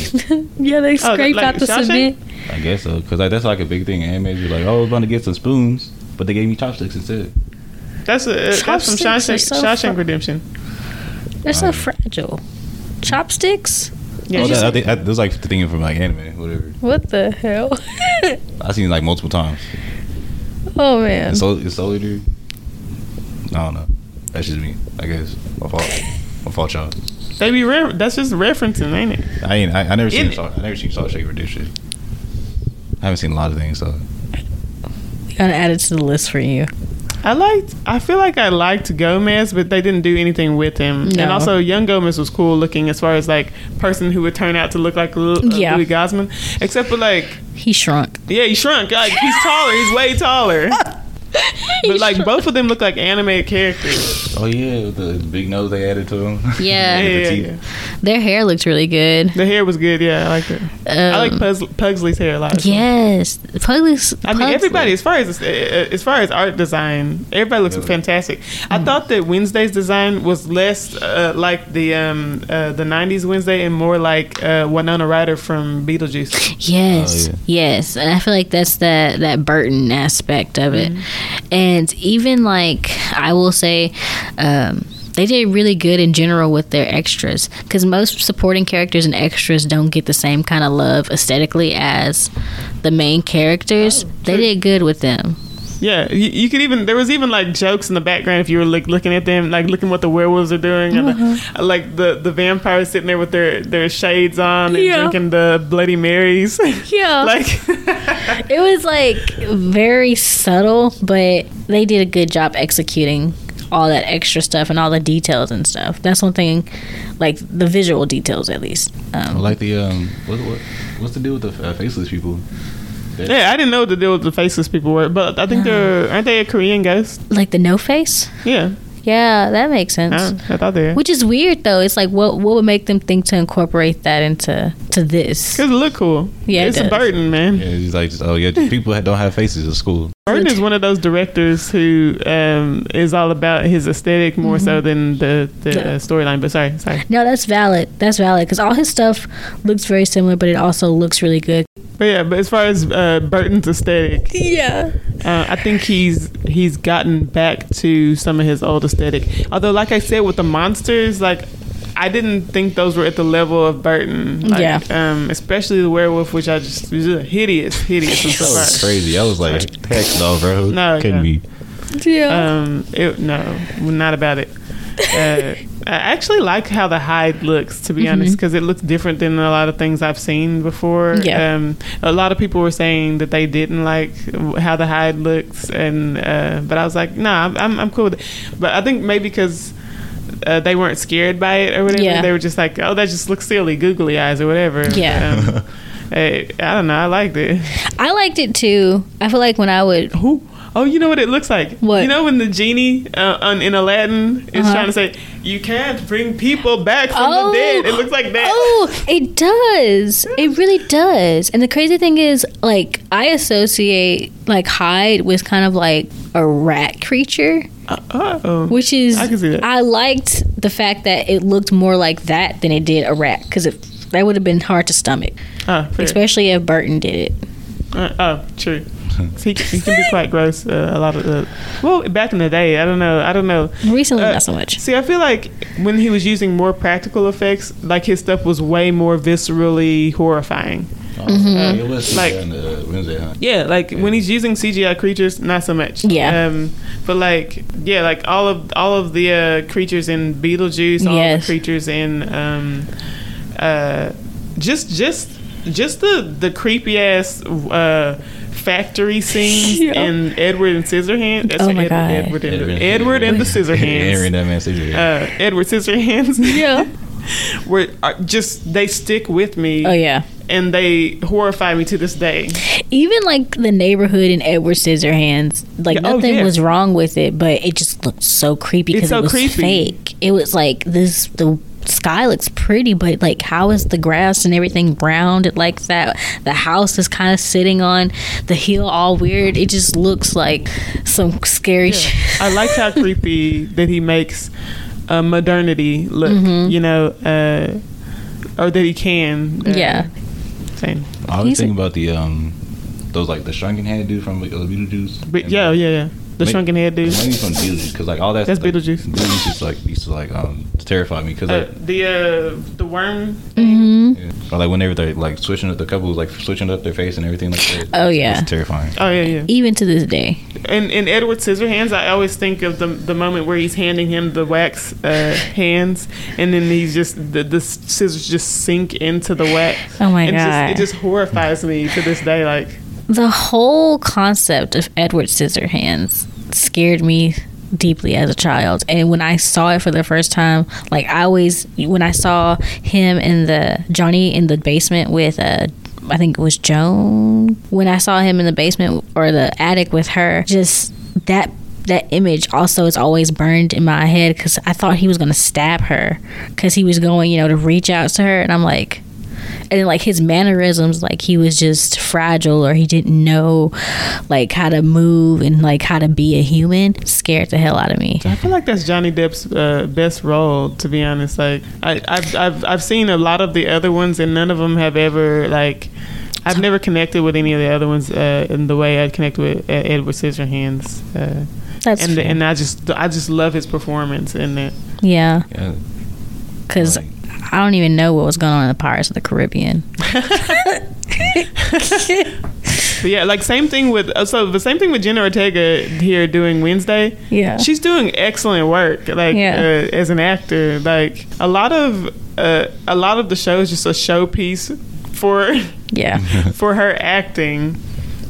Yeah, they Oh, like out the Shawshank? cement. I guess so, cause like that's like a big thing. in Anime, you're like, oh, I was gonna get some spoons, but they gave me chopsticks instead. that's a, that's from Chopsticks are Shawshank, so Shawshank Redemption. They're so Um, fragile. Chopsticks? Yeah, oh, you that, I think that, that's like the thing from like anime, whatever. What the hell? I've seen it, like multiple times. oh man. It's so it's so weird. I don't know. That's just me. I guess my fault. My fault, y'all. they be re- that's just referencing, ain't it? I ain't. I, I never seen. In- Saw, I never seen Saw Shake Redemption. I haven't seen a lot of things, so Gotta add it to the list for you. I liked. I feel like I liked Gomez, but they didn't do anything with him. And also, young Gomez was cool looking as far as like person who would turn out to look like Lou- uh, Yeah. Luis Guzmán, except for like He shrunk. Yeah, he shrunk. Like he's taller. He's way taller. But like both of them look like animated characters. Oh yeah, with the big nose they added to them. Yeah. Yeah, The yeah, yeah. Their hair looked really good. The hair was good. Yeah, I like it. I like Um, Pugsley, Pugsley's hair a lot. Yes. Pugsley's, I mean, Pugsley. everybody as far as uh, as far as art design, everybody looks Really? fantastic. Mm. I thought that Wednesday's design was less uh, like the um, uh, the '90s Wednesday and more like uh, Winona Ryder from Beetlejuice. Yes, Oh, yeah. yes, and I feel like that's that that Burton aspect of it, and even like I will say, um, they did really good in general with their extras because most supporting characters and extras don't get the same kind of love aesthetically as the main characters. they did good with them. Yeah, you, you could even there was even like jokes in the background if you were like looking at them, like looking what the werewolves are doing, and the, like the the vampires sitting there with their their shades on and Yeah. drinking the Bloody Marys. Yeah, like it was like very subtle, but they did a good job executing all that extra stuff and all the details and stuff. That's one thing, like the visual details at least. I Um, like the um. What, what what's the deal with the uh, faceless people? That- yeah, I didn't know what the deal with the faceless people were, but I think they're aren't they a Korean ghost? like the no face. Yeah, Yeah, that makes sense. I, I thought they Which is weird though. It's like what what would make them think to incorporate that into to this? because it look cool. Yeah, it it's a does. Burton man. Yeah, it's like oh yeah, people don't have faces at school. Burton is one of those directors who um, is all about his aesthetic more so than the the Mm-hmm. Yeah. uh, storyline. But sorry, sorry. No, that's valid. That's valid because all his stuff looks very similar, but it also looks really good. But yeah, but as far as uh, Burton's aesthetic, Yeah. uh, I think he's he's gotten back to some of his old aesthetic. Although, like I said, with the monsters, like I didn't think those were at the level of Burton. Like, Yeah. Um, especially the werewolf, which I just was just hideous, hideous. I'm so That was sorry. crazy. I was like, heck no, bro. No, couldn't yeah. be. Yeah. Um, it, no, not about it. Uh, I actually like how the Hyde looks, to be honest, because it looks different than a lot of things I've seen before. Yeah. Um, a lot of people were saying that they didn't like how the Hyde looks, and uh, but I was like, nah, I'm I'm, cool with it. But I think maybe because. Uh, they weren't scared by it or whatever. Yeah. They were just like, "Oh, that just looks silly, googly eyes or whatever." Yeah. Um, eh, I don't know. I liked it. I liked it too. I feel like when I would Who? Oh, you know what it looks like? What? You know when the genie uh, on, in Aladdin is Uh-huh. trying to say, "You can't bring people back from Oh. the dead." It looks like that. Oh, it does. It really does. And the crazy thing is, like, I associate like Hyde with kind of like a rat creature, Uh oh. which is I can see that. I liked the fact that it looked more like that than it did a rat because that would have been hard to stomach, Oh, fair. especially if Burton did it. Uh, oh, true. he, he can be quite gross. Uh, a lot of the well, back in the day, I don't know. I don't know. Recently, Uh, not so much. See, I feel like when he was using more practical effects, like his stuff was way more viscerally horrifying. Mm-hmm. it was Like- like on the Wednesday, huh? Yeah, like when he's using CGI creatures, not so much. Yeah. Um, but like, yeah, like all of all of the uh, creatures in Beetlejuice, all Yes. the creatures in, um, uh, just just just the the creepy ass uh, factory scenes Yeah. in Edward and Scissorhands. Oh my Ed- God. Edward and the, Edward and the Scissorhands. Aaron, that man, Scissorhands. Uh, Edward Scissorhands. Yeah. were are just they stick with me. Oh yeah. And they horrify me to this day. Even like the neighborhood in Edward Scissorhands, like Yeah, oh, nothing yeah. was wrong with it, but it just looked so creepy It's because so it was creepy. fake. It was like this the sky looks pretty, but like how is the grass and everything rounded like that? The house is kind of sitting on the hill all weird. It just looks like some scary shit. I like how creepy that he makes uh, modernity look. Mm-hmm. You know, uh, or that he can. Uh, Yeah. Same. I was he's a- thinking about the um, those like the shrunken head dude from uh, Beetlejuice. But And yeah, yeah, yeah. The Maybe- shrunken head dude. Maybe from Beetlejuice because like all that. That's like, Beetlejuice. Beetlejuice used to like used to like um terrify me because Uh, like the uh, the worm. hmm yeah. or like whenever they're like switching up the couple like switching up their face and everything like that. Oh, yeah. it's terrifying. Oh yeah, yeah. Even to this day. And in Edward Scissorhands, I always think of the the moment where he's handing him the wax uh, hands, and then he's just the, the scissors just sink into the wax. Oh my and God. Just, it just horrifies me to this day. Like The whole concept of Edward Scissorhands scared me deeply as a child. And when I saw it for the first time, like I always, when I saw him in the Johnny in the basement with uh I think it was Joan. When I saw him in the basement or the attic with her, just that that image also is always burned in my head because I thought he was gonna stab her because he was going, you know, to reach out to her, and I'm like, and then like his mannerisms like he was just fragile or he didn't know like how to move and like how to be a human scared the hell out of me I feel like that's Johnny Depp's uh, best role, to be honest. Like I, I've, I've I've seen a lot of the other ones, and none of them have ever like. I've never connected with any of the other ones uh, in the way I'd connect with uh, Edward Scissorhands, uh, that's and fair. and I just I just love his performance in that. yeah Yeah. because Like- i don't even know what was going on in the pirates of the caribbean yeah, like same thing with uh, so the same thing with Jenna Ortega here doing Wednesday. yeah She's doing excellent work, like Yeah. uh, as an actor. Like a lot of uh, a lot of the show is just a showpiece for yeah for her acting.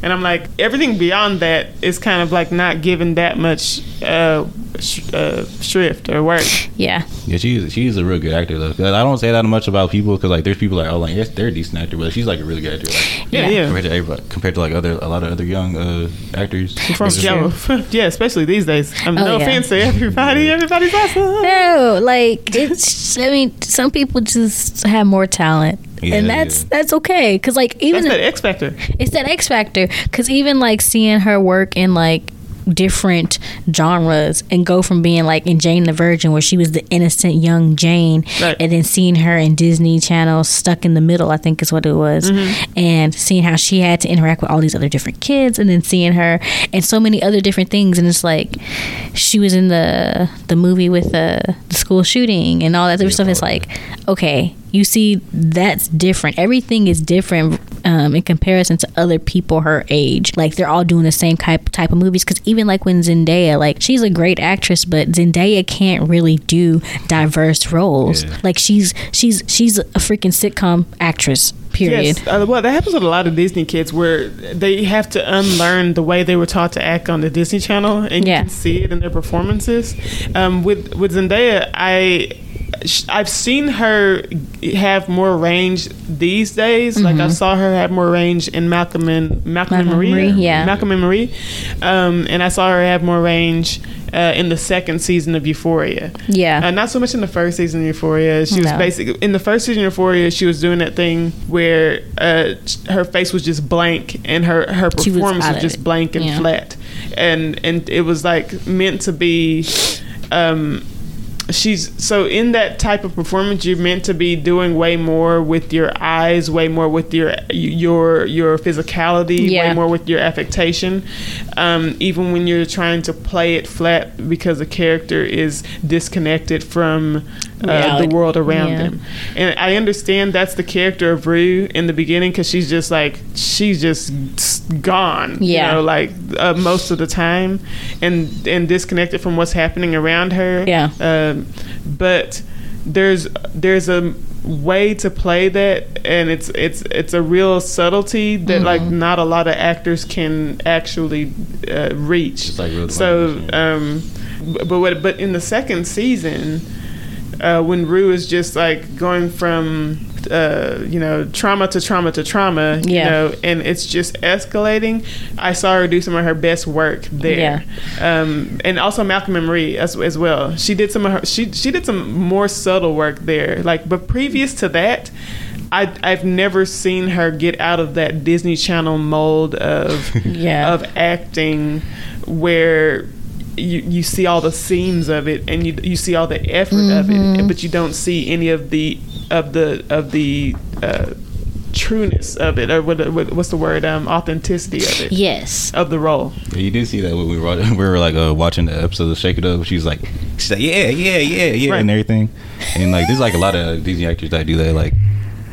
And I'm like, everything beyond that is kind of like not given that much uh, sh- uh, shrift or work. Yeah. Yeah, she's she's a real good actor though. I don't say that much about people because like there's people like oh like yes they're a decent actor, but she's like a really good actor. Like, Yeah, Yeah. yeah. compared to everybody, compared to like other a lot of other young uh, actors. From, yeah, yeah, especially these days. Um, Oh, no yeah. offense to everybody. Everybody's awesome. No, like it's. I mean, some people just have more talent, Yeah, and that's yeah. that's okay. Cause like even That's that X factor. it's that X factor. Cause even like seeing her work in like different genres and go from being like in Jane the Virgin where she was the innocent young Jane Right. and then seeing her in Disney Channel stuck in the middle I think is what it was mm-hmm. and seeing how she had to interact with all these other different kids and then seeing her and so many other different things and it's like she was in the the movie with the, the school shooting and all that other Yeah, stuff it's like okay you see that's different everything is different um, in comparison to other people her age like they're all doing the same type type of movies because even like when zendaya like she's a great actress but zendaya can't really do diverse roles Yeah. like she's she's she's a freaking sitcom actress period Yes, uh, well, that happens with a lot of Disney kids where they have to unlearn the way they were taught to act on the Disney Channel, and Yeah. you can see it in their performances. Um, with with Zendaya, I sh- I've seen her have more range these days. Like I saw her have more range in Malcolm and Malcolm, and Mm-hmm. Malcolm Marie, and Marie, yeah. Malcolm and Marie, um, and I saw her have more range. Uh, in the second season of Euphoria, Yeah. uh, not so much in the first season of Euphoria. She was No. basically in the first season of Euphoria. She was doing that thing where uh, her face was just blank and her her She was performance was, just it. blank and Yeah. flat, and and it was like meant to be. Um, she's so in that type of performance you're meant to be doing way more with your eyes way more with your your your physicality Yeah. way more with your affectation um, even when you're trying to play it flat because the character is disconnected from uh, the world around Yeah. them and i understand that's the character of rue in the beginning because she's just like she's just gone Yeah. you know like uh, most of the time and and disconnected from what's happening around her Yeah. um, but there's there's a way to play that and it's it's it's a real subtlety that like Mm-hmm. not a lot of actors can actually uh, reach It's like real so language, um but what but in the second season uh, when Rue is just like going from uh, you know trauma to trauma to trauma, you Yeah. know, and it's just escalating. I saw her do some of her best work there, um, and also Malcolm and Marie as, as well. She did some of her she she did some more subtle work there. Like, but previous to that. I, I've never seen her get out of that Disney Channel mold of Yeah. of acting where you, you see all the seams of it and you, you see all the effort of Mm-hmm. it but you don't see any of the of the of the uh, trueness of it or what, what what's the word um authenticity of it yes of the role Yeah, you did see that when we were we were like uh, watching the episode of Shake It Up. She was like, she's like, yeah, yeah, yeah, yeah, Right. and everything. And like, there's like a lot of Disney actors that do that. Like,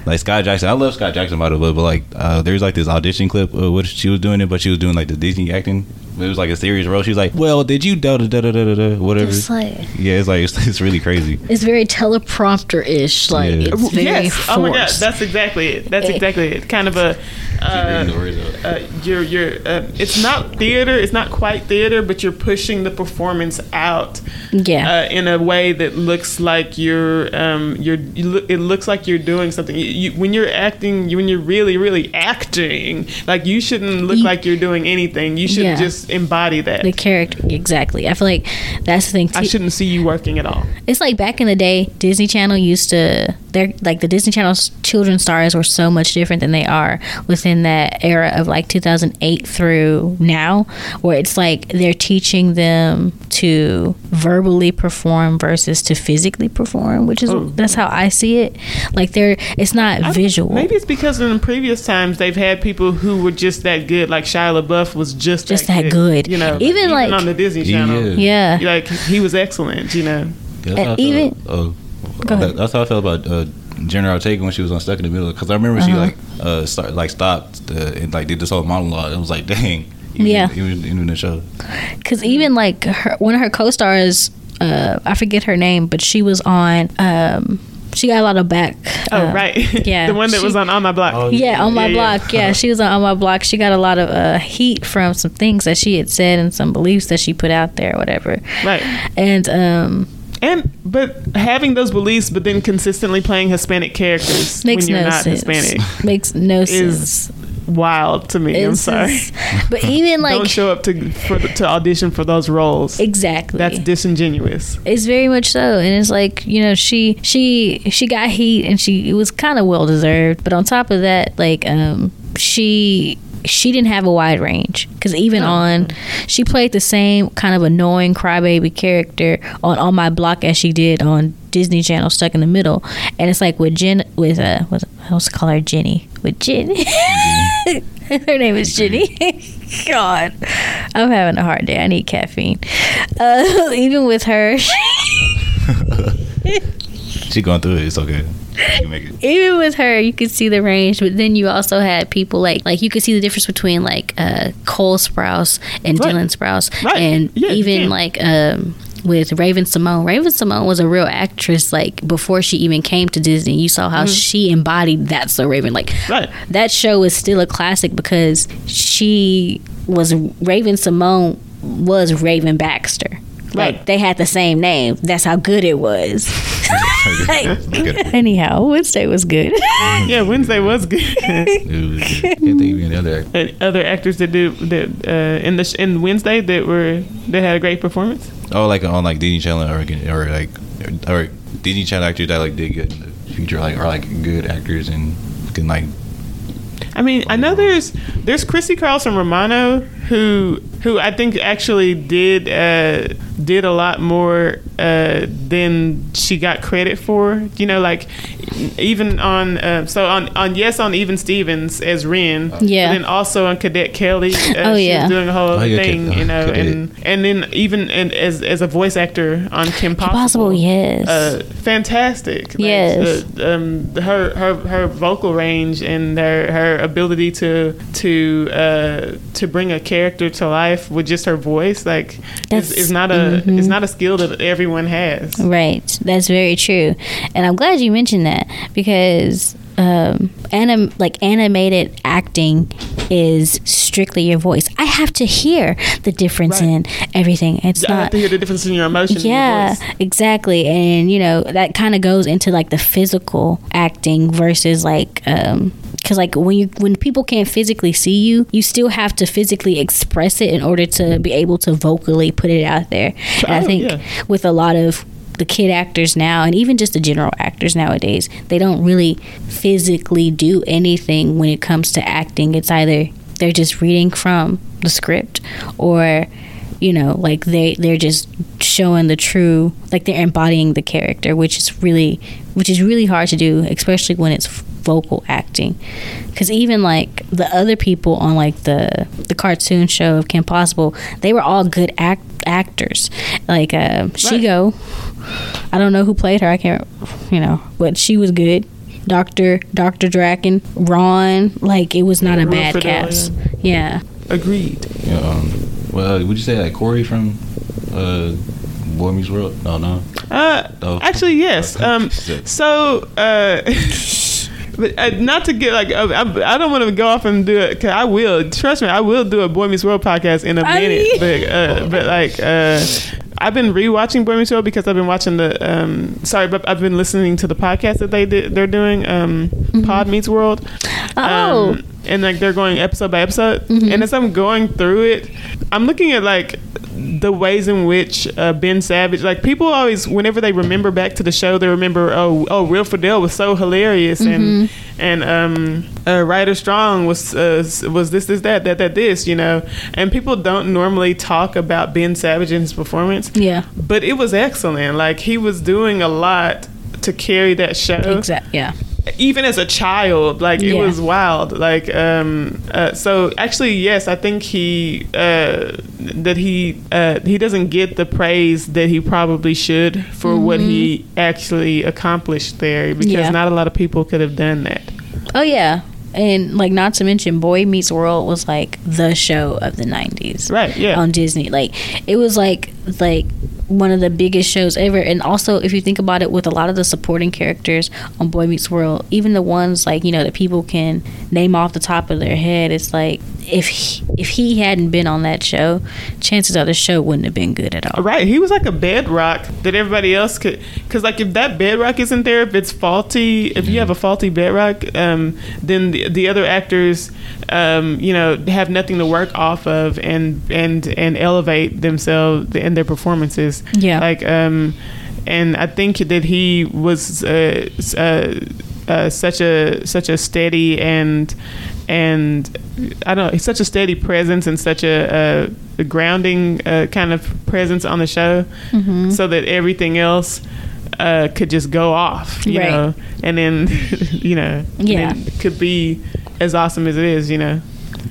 like Skai Jackson. I love Skai Jackson by the way, but like, uh, there's like this audition clip of what she was doing it, but she was doing like the Disney acting. It was like a serious role. She was like, well, did you da da da da da da whatever? it's like yeah, it's like it's, it's really crazy. it's very teleprompter-ish like Yeah. it's very yes forced. oh my god that's exactly it that's exactly it kind of a uh, reading the words out. uh, you're you're uh, it's not theater it's not quite theater but you're pushing the performance out yeah uh, in a way that looks like you're um you're you look, it looks like you're doing something you, you, when you're acting you, when you're really really acting like you shouldn't look You- like you're doing anything you should Yeah. just embody that. The character exactly. I feel like that's the thing I shouldn't see you working at all. It's like back in the day disney channel used to they're like the disney channel's children stars were so much different than they are within that era of like 2008 through now where it's like they're teaching them to verbally perform versus to physically perform which is Oh. that's how i see it. Like they're it's not I- visual. maybe it's because in previous times they've had people who were just that good. Like Shia LaBeouf was just Just that good. You know Even, like- on the Disney Channel yeah like he was excellent you know that's how I even- felt, uh, Go ahead. that- that's how I felt about uh, Jenna Ortega when she was on Stuck in the Middle. Because I remember she Uh-huh. like uh start, like stopped uh, and like did this whole monologue. It was like, dang. Even, Yeah. Even, even in the show. because even like her, one of her co-stars uh i forget her name but she was on um she got a lot of back. Oh uh, right, yeah, the one that she- was on on my block. Oh, Yeah, on my Yeah, yeah. block. Yeah, she was on, on my block. She got a lot of uh, heat from some things that she had said and some beliefs that she put out there, or whatever. Right. And um, And but having those beliefs, but then consistently playing Hispanic characters makes when you're no not sense. Hispanic Makes no is sense. Wild to me. I'm sorry. just- but even like Don't show up to for the, to audition for those roles. exactly. That's disingenuous. It's very much so, and it's like you know she she she got heat, and she it was kind of well deserved. But on top of that, like um she she didn't have a wide range because even Oh. on she played the same kind of annoying crybaby character on on my block as she did on Disney Channel Stuck in the Middle, and it's like with Jen with uh what's I was to call her Jenny with Jenny. her name is Jenny. God, I'm having a hard day. I need caffeine. Uh, even with her, She going through it. It's okay. She make it. even with her, you could see the range. But then you also had people like like you could see the difference between like uh, Cole Sprouse and Right. Dylan Sprouse, Right. and Yeah, even can. like um, with Raven-Symoné. Raven Simone was a real actress like before she even came to Disney. You saw how she embodied that so Raven like Mm-hmm. Right. that show is still a classic because she was Raven-Symoné was Raven Baxter. Like Right. they had the same name. That's how good it was. Anyhow, Wednesday was good. Yeah, Wednesday was good. It was good. Can't think of any other. act- Other actors that do that uh, in the sh- in Wednesday that were that had a great performance. Oh, like on like Disney Channel or, or like or Disney Channel actors that like did good in the future, like are like good actors and can like I mean, I know there's there's Christy Carlson Romano who who I think actually did uh, did a lot more uh, than she got credit for. You know, like even on uh, so on on yes on Even Stevens as Ren, Yeah. but then also on Cadet Kelly. Uh, Oh, she yeah. was doing a whole Oh, other yeah, thing, Cadet- you know, Cadet. and and then even in, as as a voice actor on Kim Possible. Possible, yes. Uh, fantastic. Like, Yes. uh, um, her her her vocal range and her her ability to to uh, to bring a character to life with just her voice, like, is, is not a it's not a skill that everyone has. Right. That's very true. And I'm glad you mentioned that because um anim- like animated acting is strictly your voice. I have to hear the difference Right. in everything. It's I have not to hear the difference in your emotions. your yeah, voice. exactly. And you know, that kind of goes into like the physical acting versus like um cuz like when you when people can't physically see you, you still have to physically express it in order to be able to vocally put it out there. And I Oh, think yeah. with a lot of the kid actors now and even just the general actors nowadays, they don't really physically do anything when it comes to acting. It's either they're just reading from the script or you know like they they're just showing the true like they're embodying the character which is really which is really hard to do especially when it's vocal acting because even like the other people on like the the cartoon show of Kim Possible they were all good act actors like uh Shego I don't know who played her I can't you know but she was good Doctor Doctor Drakken Ron like it was not a bad Friedle, cast yeah Agreed. Yeah, um, well, would you say like Corey from uh, Boy Meets World? No, no. Uh, Oh. actually, yes. Um, so, uh, but uh, not to get like, uh, I, I don't want to go off and do it. Cause I will. Trust me, I will do a Boy Meets World podcast in a minute. But, uh, but like, uh, I've been rewatching Boy Meets World because I've been watching the. Um, sorry, but I've been listening to the podcast that they did. They're doing um, Pod Meets World. Mm-hmm. Oh. Um, and like they're going episode by episode. Mm-hmm. And as I'm going through it, I'm looking at like the ways in which uh, Ben Savage, like people always, whenever they remember back to the show, they remember, oh, oh, Will Friedle was so hilarious, and Mm-hmm. and um, uh, Ryder Strong was uh, was this, this, that, that, that, this, you know, and people don't normally talk about Ben Savage and his performance, yeah but it was excellent. Like he was doing a lot to carry that show exactly yeah even as a child like it Yeah. was wild like um uh, so actually yes i think he uh that he uh he doesn't get the praise that he probably should for what he actually accomplished there because Mm-hmm. Yeah. not a lot of people could have done that Oh yeah, and like not to mention, Boy Meets World was like the show of the '90s, right yeah On Disney, like it was like like one of the biggest shows ever. And also, if you think about it, with a lot of the supporting characters on Boy Meets World, even the ones like you know that people can name off the top of their head, it's like if he, if he hadn't been on that show, chances are the show wouldn't have been good at all. Right, he was like a bedrock that everybody else could. Because like if that bedrock isn't there, if it's faulty, if you have a faulty bedrock, um, then the, the other actors, um, you know, have nothing to work off of and and and elevate themselves and their performances. Yeah. like um, and I think that he was uh, uh, uh, such a such a steady and and I don't know, such a steady presence and such a, a, a grounding uh, kind of presence on the show, Mm-hmm. so that everything else uh, could just go off, you Right. know, and then you know, Yeah. then could be as awesome as it is, you know,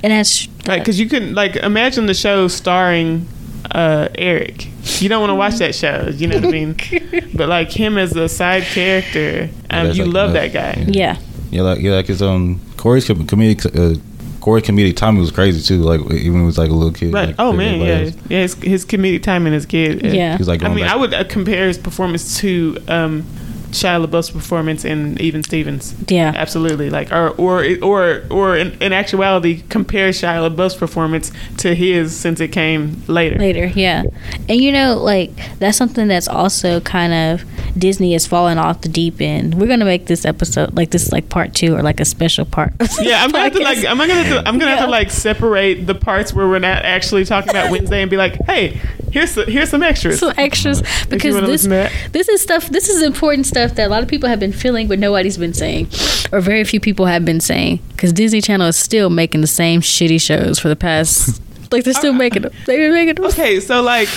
And that's like because you couldn't like imagine the show starring uh, Eric. You don't want to watch that show, you know what I mean? but like him as a side character, um, that's you like- love that's- that guy. yeah. Yeah, like yeah, like his um Corey's com- comedic uh, Corey's comedic timing was crazy too. Like even when he was like a little kid. Right. Like, oh man, yeah, everybody else- yeah. His, his comedic timing is good. Uh, Yeah. He was like I mean, back- I would uh, compare his performance to um, Shia LaBeouf's performance in Even Stevens. Yeah. Absolutely. Like, or or or or in, in actuality, compare Shia LaBeouf's performance to his since it came later. later yeah and you know like that's something that's also kind of disney has fallen off the deep end. We're gonna make this episode like this like part two or like a special part. Yeah, I'm gonna have to like I'm gonna have to I'm gonna have to like separate the parts where we're not actually talking about Wednesday and be like, hey, here's the, here's some extras. some extras. Because this this is stuff this is important stuff that a lot of people have been feeling but nobody's been saying or very few people have been saying because disney channel is still making the same shitty shows for the past like they're still making them they've been making them Okay, so like,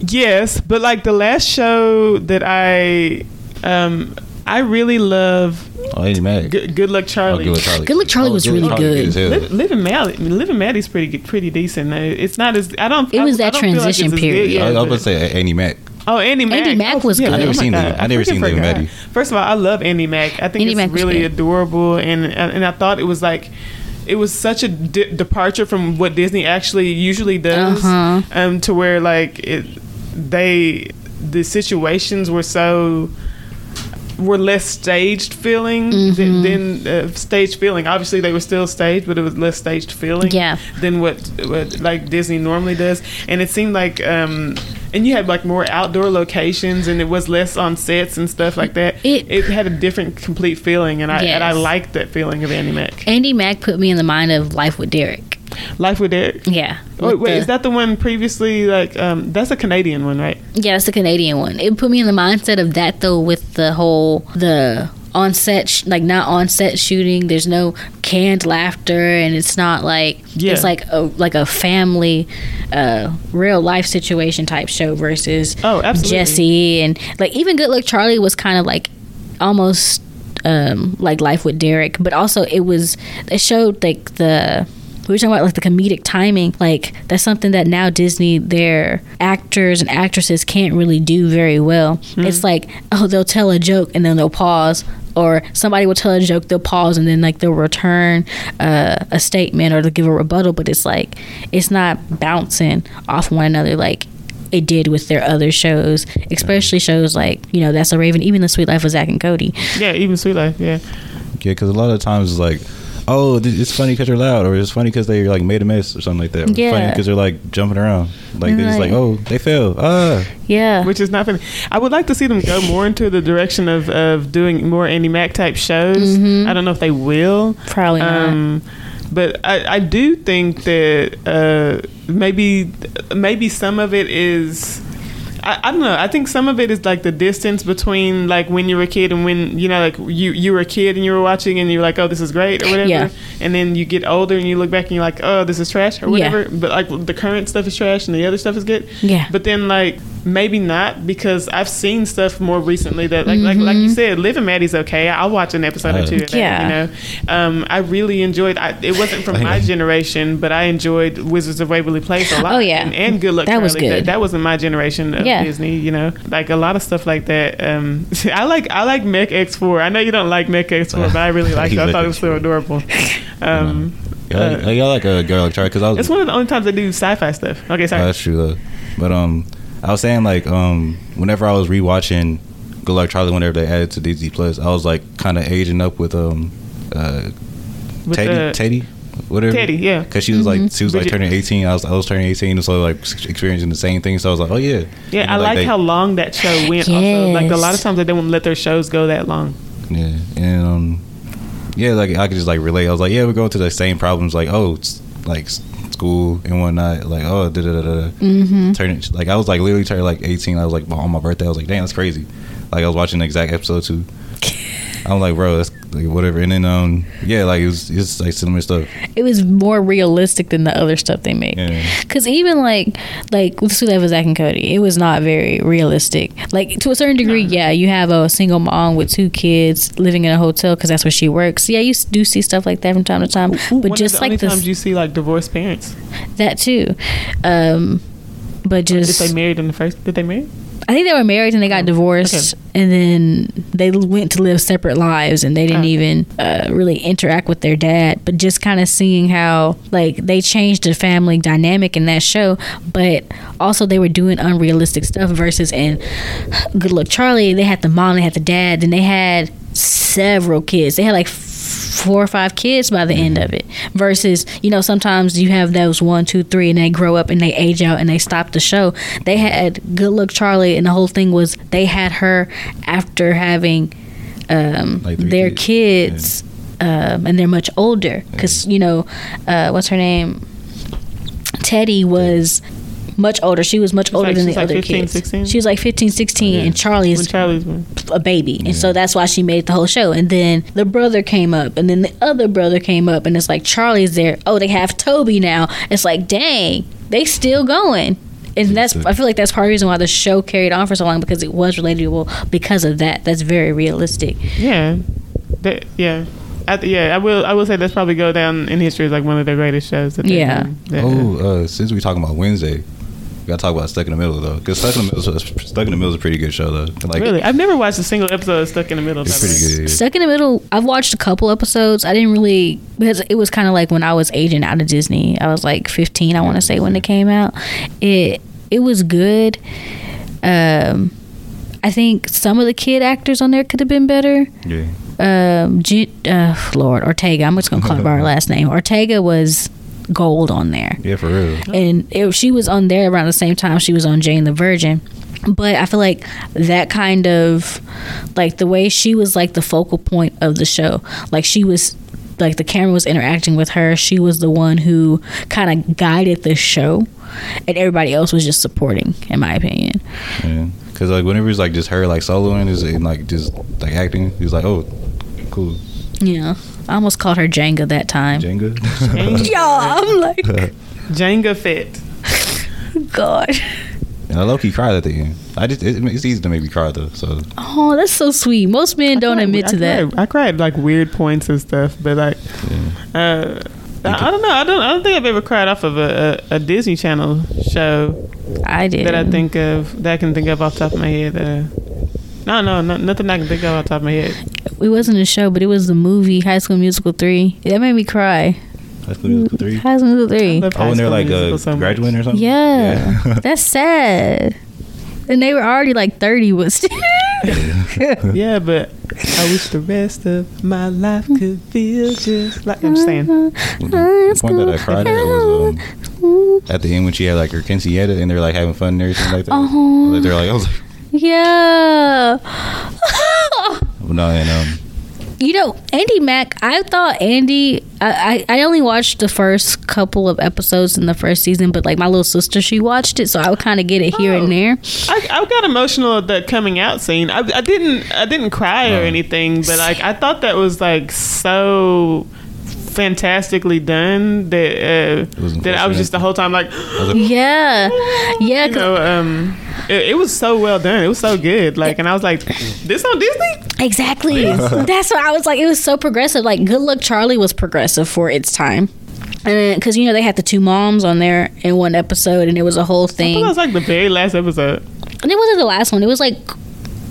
yes, but like the last show that I, um, I really love. Oh, Eddie Mac. Good, good luck, Oh, Charlie. Good Luck Charlie. Good Luck Charlie Oh, was Good really Charlie good. as hell. Liv, Living Maddie, I Living Maddie's pretty pretty decent. It's not as I don't. It was I, that I don't like transition period. yet, I was gonna say Andy Mack. Oh, Andy Mack. Andy Mack Oh, was yeah, good. oh I never my seen God. Living- I I never seen Living forgot. Maddie. First of all, I love Andy Mack. I think Andy it's Mack really adorable, and and I thought it was like. It was such a de- departure from what Disney actually usually does, Uh-huh. um, to where like it, they the situations were so were less staged feeling Mm-hmm. than, than uh, staged feeling. Obviously, they were still staged, but it was less staged feeling Yeah. than what, what like Disney normally does. And it seemed like, um, and you had like more outdoor locations, and it was less on sets and stuff like that. It- had a different, complete feeling, and I and I liked that feeling of Andy Mack. Andy Mack put me in the mind of Life with Derek. Life with Derek. Yeah. Wait, wait, the- is that the one previously? Like, um, that's a Canadian one, right? Yeah, that's a Canadian one. It put me in the mindset of that though, with the whole the on set, sh- like not on set shooting. There's no canned laughter, and it's not like Yeah. it's like a like a family, uh, real life situation type show versus Oh, absolutely. Jesse and like even Good Luck Charlie was kind of like almost um like Life with Derek, but also it was it showed like the we were talking about like the comedic timing like that's something that now disney their actors and actresses can't really do very well it's like oh they'll tell a joke and then they'll pause or somebody will tell a joke they'll pause and then like they'll return uh, a statement or they'll give a rebuttal but it's like it's not bouncing off one another like it did with their other shows especially shows like you know that's so raven even the suite life of zack and cody Yeah, even Suite Life. Yeah. Yeah, because a lot of times it's like, oh, it's funny because they're loud, or it's funny because they like made a mess or something like that. Or Yeah. It's funny because they're like jumping around, like they're just like, oh, they fell. Ah, yeah which is not funny. I would like to see them go more into the direction of, of doing more Andy Mack type shows. I don't know if they will. probably not Um, but I, I do think that uh, maybe maybe some of it is. I, I don't know. I think some of it is like the distance between like when you were a kid and when you know like you you were a kid and you were watching and you're like oh this is great or whatever Yeah. and then you get older and you look back and you're like oh this is trash or Yeah. whatever but like the current stuff is trash and the other stuff is good Yeah. but then like maybe not because I've seen stuff more recently that like like like you said, Liv and Maddie's okay. I'll watch an episode or two. Of that, Yeah. you know. Um, I really enjoyed. I, it wasn't from my generation, but I enjoyed Wizards of Waverly Place a lot. Oh, yeah. and, and Good Luck That was Charlie. good. That, that wasn't my generation of Yeah. Disney. You know, like a lot of stuff like that. Um, I like I like Mech X Four. I know you don't like Mech X Four, but I really liked it. I thought it was so adorable. Um, yeah, I, Uh, I, I like a girl like Charlie because I was. it's one of the only times I do sci-fi stuff. Okay, Oh, sorry. that's true though. But um, I was saying like um whenever I was rewatching Good Luck Charlie whenever they added to Disney Plus, I was like kind of aging up with um uh With Teddy the- Teddy whatever Teddy, yeah. because she was like she was like Bridgit. turning 18 I was I was turning 18 and so like experiencing the same thing so I was like oh yeah Yeah, And, I like they- how long that show went. Also, like a lot of Yes. times they don't let their shows go that long. Yeah, and um, yeah, like I could just like relate. I was like, yeah, we're going to the same problems, like oh, it's, like s- school and whatnot. Like oh, da da da da. Mm-hmm. Turning like I was like literally turning like eighteen. I was like on my birthday. I was like, damn, that's crazy. Like I was watching the exact episode too. I'm like, bro, that's like whatever. And then um, yeah, like it was it's like similar stuff. It was more realistic than the other stuff they made. Yeah, Cause even like like with Suite Life of Zack and Cody, it was not very realistic. Like to a certain degree, yeah, you have a single mom with two kids living in a hotel because that's where she works. Yeah, you do see stuff like that from time to time, One but just the only like this, times you see like divorced parents. that too. Um, but If just they married in the first, did they marry? I think they were married and they got divorced, and then they went to live separate lives, and they didn't Okay. even uh, really interact with their dad. But just kind of seeing how like they changed the family dynamic in that show, but also they were doing unrealistic stuff. Versus in Good Luck Charlie, they had the mom, they had the dad, then they had several kids. They had like four or five kids by the end of it. Versus you know sometimes you have those one two three and they grow up and they age out and they stop the show. They had good luck charlie and the whole thing was they had her after having um, Like their kids. kids um, and they're much older. Because you know uh, what's her name? Teddy was much older she was much older like- than the like other 15, kids 16? she was like 15 16 Yeah. and charlie When is Charlie's a baby and so that's why she made the whole show and then the brother came up and then the other brother came up and it's like charlie's there oh they have toby now it's like dang they still going and that's i feel like that's part of the reason why the show carried on for so long because it was relatable because of that that's very realistic Yeah, that, yeah. I, th- yeah, I will. I will say that's probably go down in history as like one of the greatest shows. That Yeah. Oh, uh, since we talking about Wednesday, we gotta talk about Stuck in the Middle though, because Stuck in the Middle, Stuck in the Middle is a pretty good show though. Like, really, I've never watched a single episode of Stuck in the Middle. it's pretty way. good. Stuck in the middle. I've watched a couple episodes. I didn't really because it was kind of like when I was aging out of Disney. I was like 15, I want to say, when it came out. It it was good. Um, I think some of the kid actors on there could have been better. Yeah, Um, Jen, uh, Lord Ortega. I'm just gonna call her by her last name. Ortega was gold on there yeah, for real. and it, she was on there around the same time she was on Jane the Virgin. But I feel like that kind of like the way she was like the focal point of the show. Like she was like the camera was interacting with her. She was the one who kind of guided the show, and everybody else was just supporting, in my opinion. Yeah, because like whenever it's like just her like soloing is and like just like acting, he's like, oh, cool, Yeah, I almost called her Jenga that time. Jenga. Yeah, I'm like, Jenga Fit. God. and I low key cried at the end. I just it, it's easy to make me cry though. So Oh, that's so sweet. Most men don't cried- admit to I that. Cried, I cried like weird points and stuff, but like, uh, I, I don't know. I don't. I don't think I've ever cried off of a, a, a Disney Channel show I did. that I think of that I can think of off the top of my head. Uh, no, no, no, nothing I can think of off the top of my head. it wasn't a show, but it was the movie High School Musical three. That made me cry. High School Musical three. High School Musical three. Love Oh, High and they're School like Musical uh, so graduating or something. Yeah, Yeah. that's sad. And they were already like thirty. Was Yeah, but I wish the rest of my life could feel just like I'm saying. the point that I cried at was um, at the end when she had like her quinceañera and they're like having fun and everything like that. Uh-huh. Like, they're like, I was like, yeah. no, and um, You know, Andy Mack. I thought Andy. I, I I only watched the first couple of episodes in the first season, but like my little sister, she watched it, so I would kind of get it here Oh. and there. I, I got emotional at the coming out scene. I, I didn't I didn't cry or Oh. anything, but like I thought that was like so fantastically done that uh, that I was just the whole time like I was like, Yeah, yeah. you know um it, it was so well done. It was so good. Like and I was like this on Disney? Exactly. That's what I was like. It was so progressive. Like Good Luck Charlie was progressive for its time. And because you know they had the two moms on there in one episode, and it was a whole thing. I thought thing. that was like the very last episode. And it wasn't the last one. It was like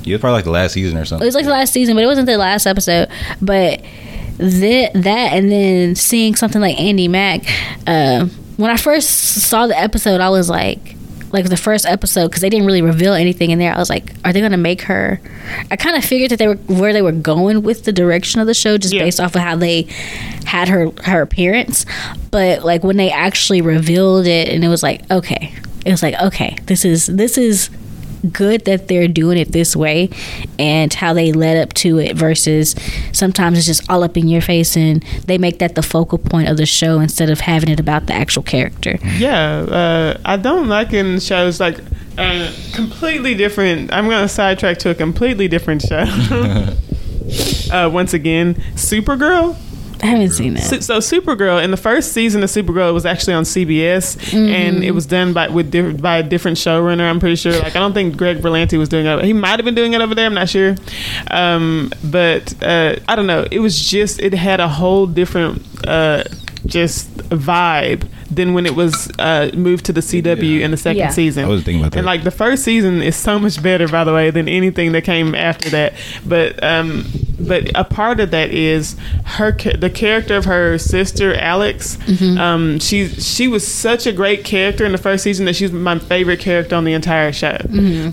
yeah, was probably like the last season or something. it was like the last season, but it wasn't the last episode. But that that and then seeing something like Andy Mack. Uh, when I first saw the episode, I was like, like the first episode because they didn't really reveal anything in there. I was like, are they gonna make her? I kind of figured that they were where they were going with the direction of the show just Yeah. based off of how they had her her appearance. But like when they actually revealed it, and it was like, okay, it was like, okay, this is this is good that they're doing it this way and how they led up to it versus sometimes it's just all up in your face and they make that the focal point of the show instead of having it about the actual character. Yeah, uh, I don't like in shows like uh, completely different. I'm gonna sidetrack to a completely different show. uh, once again, Supergirl. I haven't seen that. So, so Supergirl in the first season of Supergirl was actually on CBS, and it was done by with diff- by a different showrunner. I'm pretty sure. Like I don't think Greg Berlanti was doing it. He might have been doing it over there. I'm not sure. Um, but uh, I don't know. It was just it had a whole different uh, just vibe than when it was uh, moved to the CW in the second Yeah. season. I was thinking about that. And like the first season is so much better, by the way, than anything that came after that. But um, but a part of that is her the character of her sister Alex. Um, she she was such a great character in the first season that she's my favorite character on the entire show.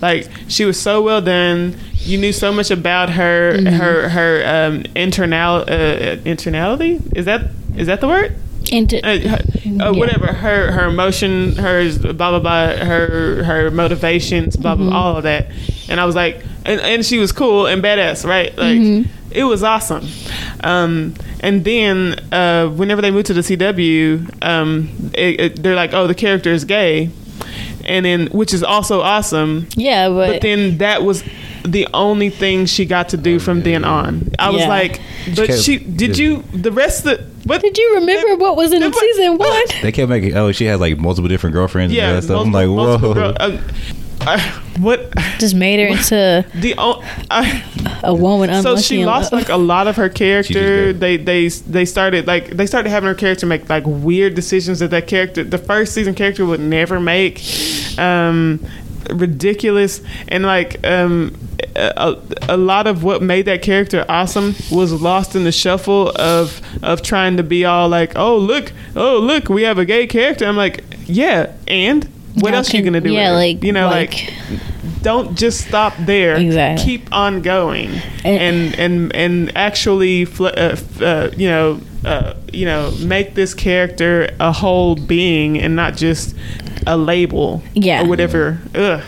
Like she was so well done. You knew so much about her her her um, internal uh, internality. Is that is that the word? And uh, her, uh, whatever her her emotion, hers blah blah blah, her her motivations, blah blah, all of that. And I was like, and, and she was cool and badass, right? Like it was awesome. Um, and then uh, whenever they moved to the CW, um, it, it, they're like, oh, the character is gay, and then which is also awesome. yeah, but, But then that was the only thing she got to do from then on. I was Yeah. like, but kept- she did you the rest of the what did you remember what was in But- season one? they kept making. Oh, she had like multiple different girlfriends. yeah, and that stuff. I'm multiple- like, multiple whoa. girl- uh, uh, what Just made her into the o- I, a woman. so unlucky she in lost love. like a lot of her character. did. They they they started like they started having her character make like weird decisions that that character the first season character would never make. Um, ridiculous and like um a, a lot of what made that character awesome was lost in the shuffle of of trying to be all like oh look oh look we have a gay character i'm like yeah and what How else you gonna do yeah, with like- you know like- like don't just stop there. Exactly. Keep on going, And- and and and actually, fl- uh, uh, you know, uh, you know, make this character a whole being and not just a label, Yeah. or whatever. Ugh.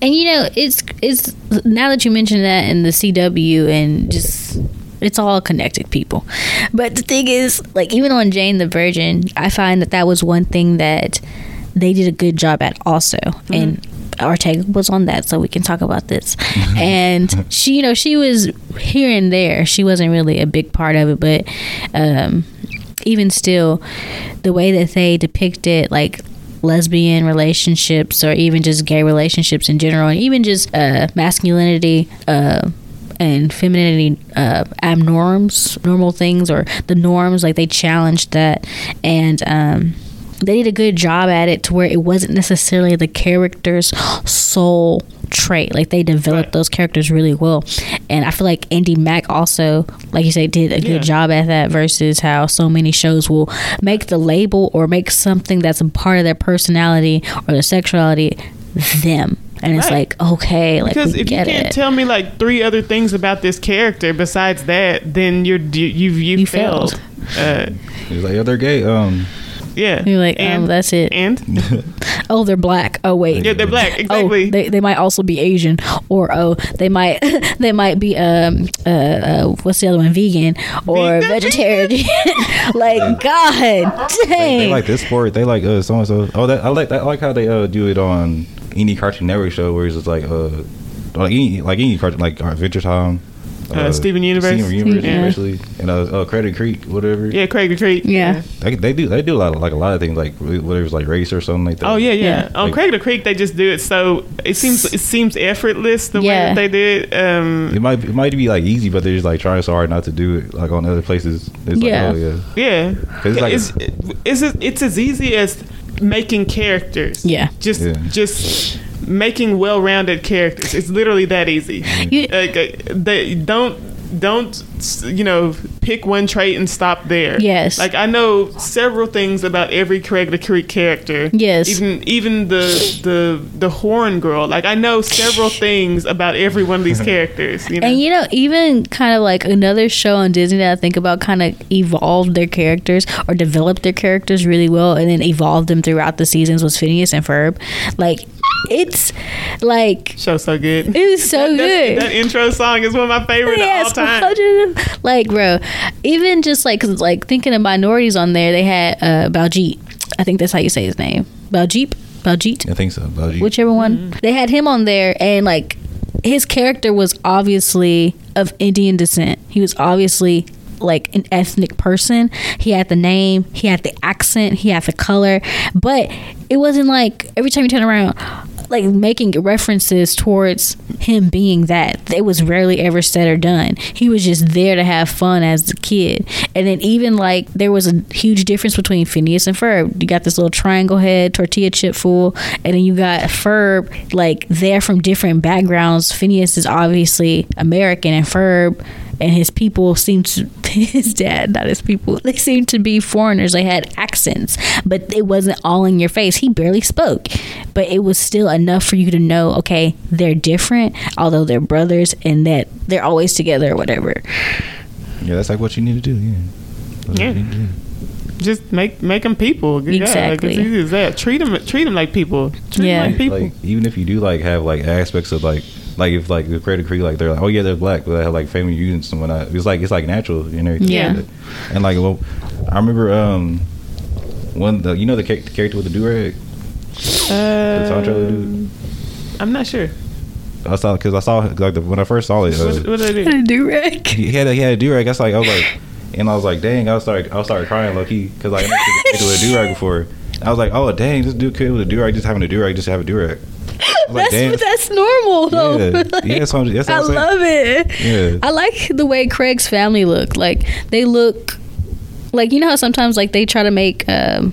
And you know, it's it's now that you mention that in the CW and just it's all connected people. But the thing is, like even on Jane the Virgin, I find that that was one thing that they did a good job at also. And Ortega was on that, so we can talk about this. and she, you know, she was here and there. She wasn't really a big part of it, but um, even still, the way that they depicted like lesbian relationships or even just gay relationships in general, and even just uh, masculinity. Uh, and femininity uh, abnorms, normal things, or the norms, like they challenged that, and um, they did a good job at it to where it wasn't necessarily the character's sole trait. Like they developed Right. those characters really well, and I feel like Andy Mack also, like you say, did a Yeah. good job at that. Versus how so many shows will make the label or make something that's a part of their personality or their sexuality them, and it's like okay, like Because we if you can't it. tell me like three other things about this character besides that, then you're you, you've you've You failed. Uh, He's like, oh, they're gay. Um, yeah, You're like, and, um, that's it. and Oh, they're black. Oh, wait. yeah, they're black. Exactly. Oh, they, they might also be Asian, or oh, they might they might be um uh, uh what's the other one vegan or Vegan? vegetarian. like God they, dang. they like this sport. They like uh, so and so. Oh, that I like that. I like how they uh do it on any Cartoon Network show where it's just like uh like any like any cartoon like Adventure Time. Uh, Steven Universe? Steven Universe, Yeah. especially, and uh, uh, Credit Creek, whatever. yeah, Craig Creek. Yeah. They, they do they do a lot of like a lot of things like whether it's like race or something like that. Oh yeah, yeah. Yeah. On Like- Craig Creek, they just do it so it seems it seems effortless the way Yeah. that they did. Um, It might it might be like easy, but they're just like trying so hard not to do it like on other places. It's Yeah. like oh yeah. yeah, 'Cause it's like- it's, it's it's it's as easy as making characters. Yeah. just Yeah. just making well-rounded characters. It's literally that easy. You- Like, uh, they don't don't you know pick one trait and stop there. Yes. Like I know several things about every Craig the Creek character. Yes. Even even the the the horn girl. Like I know several things about every one of these characters. You know. And you know, even kind of like another show on Disney that I think about kind of evolved their characters or developed their characters really well and then evolved them throughout the seasons was Phineas and Ferb. Like, it's like, Show so good. it was so That's- good. That intro song is one of my favorite Yes, of all time. like bro, even just like 'cause, it's like thinking of minorities on there, they had uh Baljeet. I think that's how you say his name. Baljeet, Baljeet. I think so. About you. whichever one they had him on there and like his character was obviously of indian descent he was obviously like an ethnic person he had the name he had the accent he had the color but it wasn't like every time you turn around like making references towards him being that. It was rarely ever said or done. He was just there to have fun as a kid. And then even like there was a huge difference between phineas and ferb. You got this little triangle head tortilla chip fool and then you got ferb like they're from different backgrounds. Phineas is obviously american and ferb and his people seem to his dad not his people they seemed to be foreigners they had accents but it wasn't all in your face he barely spoke but it was still enough for you to know okay they're different although they're brothers and that they're always together or whatever Yeah, that's like what you need to do. Yeah. That's Yeah. you need to do. Just make make them people. Yeah, Exactly. Like, it's easy as that. Treat them treat them like people. Treat Yeah. them like people. Like even if you do like have like aspects of like like if like the Crater Creek like they're like oh yeah they're black but they have like family units and whatnot it's like it's like natural and everything Yeah. like and like well I remember um one the you know the, cha- the character with the do rag the Tom trailer dude? Uh, I'm not sure. I saw because I saw like the, when I first saw it uh, What, what did I do? do rag he had a, he had a do rag that's like I was like and I was like dang I was started I was started crying low key because like I never seen a character with a do rag before. I was like oh dang this dude kid with a do rag just having a do rag just to have a do rag like, that's that's normal though Yeah. Like, Yeah, that's what I'm- that's what I I'm love it Yeah. I like the way Craig's family look. Like they look like you know how sometimes like they try to make um,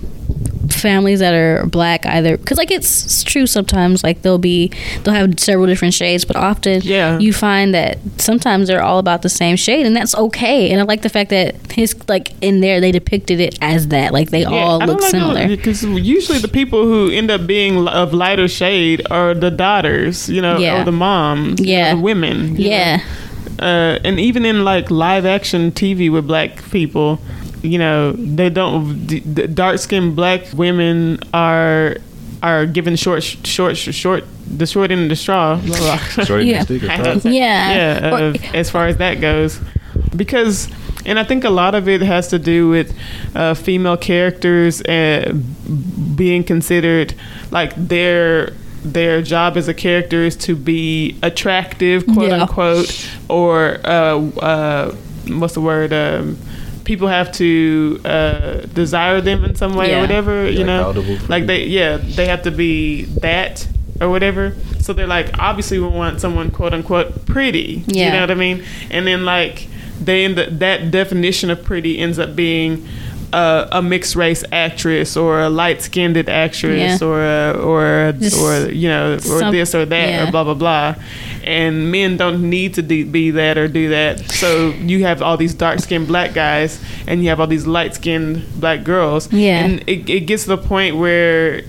families that are black either because like it's, true sometimes like they'll be they'll have several different shades but often Yeah. you find that sometimes they're all about the same shade and that's okay and I like the fact that his like in there they depicted it as that like they all I look similar because usually the people who end up being of lighter shade are the daughters, you know, Yeah. or the moms, you know, Yeah. the women, yeah. Uh, and even in like live action TV with black people, you know, they don't. The, the dark skinned black women are are given short, short, short, the short end of the straw. Shorty Yeah. stick or I top. hate that. Yeah. yeah. Or- uh, as far as that goes, because, and I think a lot of it has to do with uh, female characters uh, being considered like their their job as a character is to be attractive, quote Yeah. unquote, or uh, uh, what's the word? Um, people have to uh, desire them in some way Yeah. or whatever. You Like know, like they yeah they have to be that or whatever. So they're like obviously we want someone quote unquote pretty. Yeah. You know what I mean? And then like they end up, that definition of pretty ends up being a, a mixed race actress or a light skinned actress Yeah. or a, or Just or you know or some- this or that yeah. or blah blah blah. And men don't need to de- be that or do that. So you have all these dark skinned black guys and you have all these light skinned black girls. Yeah. And it, it gets to the point where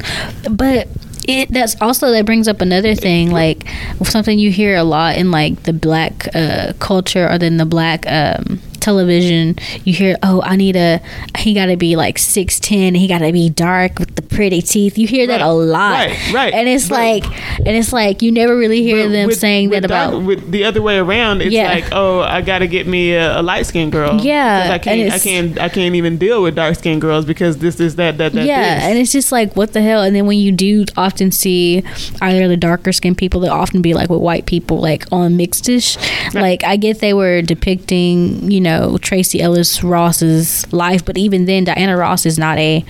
but it that's also that brings up another thing like something you hear a lot in like the black uh, culture or then the black um, television you hear oh i need a he got to be like 610 he got to be dark with the pretty teeth you hear that a lot right, right, and it's right. like and it's like you never really hear But them with- saying with that dark- about with the other way around. It's Yeah. like, oh, I got to get me a, a light skinned girl. Yeah, I can't, I can't, I can't even deal with dark skinned girls because this is that, that, that. yeah, this. and it's just like what the hell. And then when you do often see either the darker skinned people, that often be like with white people, like on mixedish. Like I get they were depicting, you know, Tracee Ellis Ross's life, but even then, Diana Ross is not a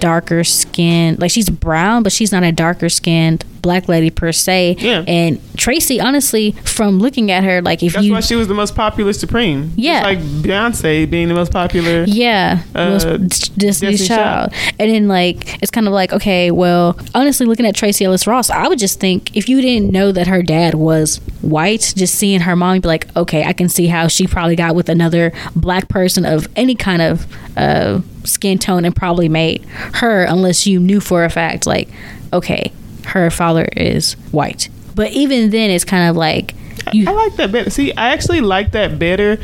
darker skinned. Like she's brown, but she's not a darker skinned black lady per se. Yeah. And Tracee, honestly, from looking at her, like if That's you, why she was the most popular Supreme. Just Yeah. like Beyonce being the most popular. yeah, Uh, was Destiny's Destiny's Child. And then like it's kind of like okay, well, honestly, looking at Tracee Ellis Ross, I would just think if you didn't know that her dad was white, just seeing her mom, be like, okay, I can see how she probably got with another black person of any kind of uh, skin tone and probably made her, unless you knew for a fact, like, okay, her father is white. But even then, it's kind of like you. I like that better. See, I actually like that better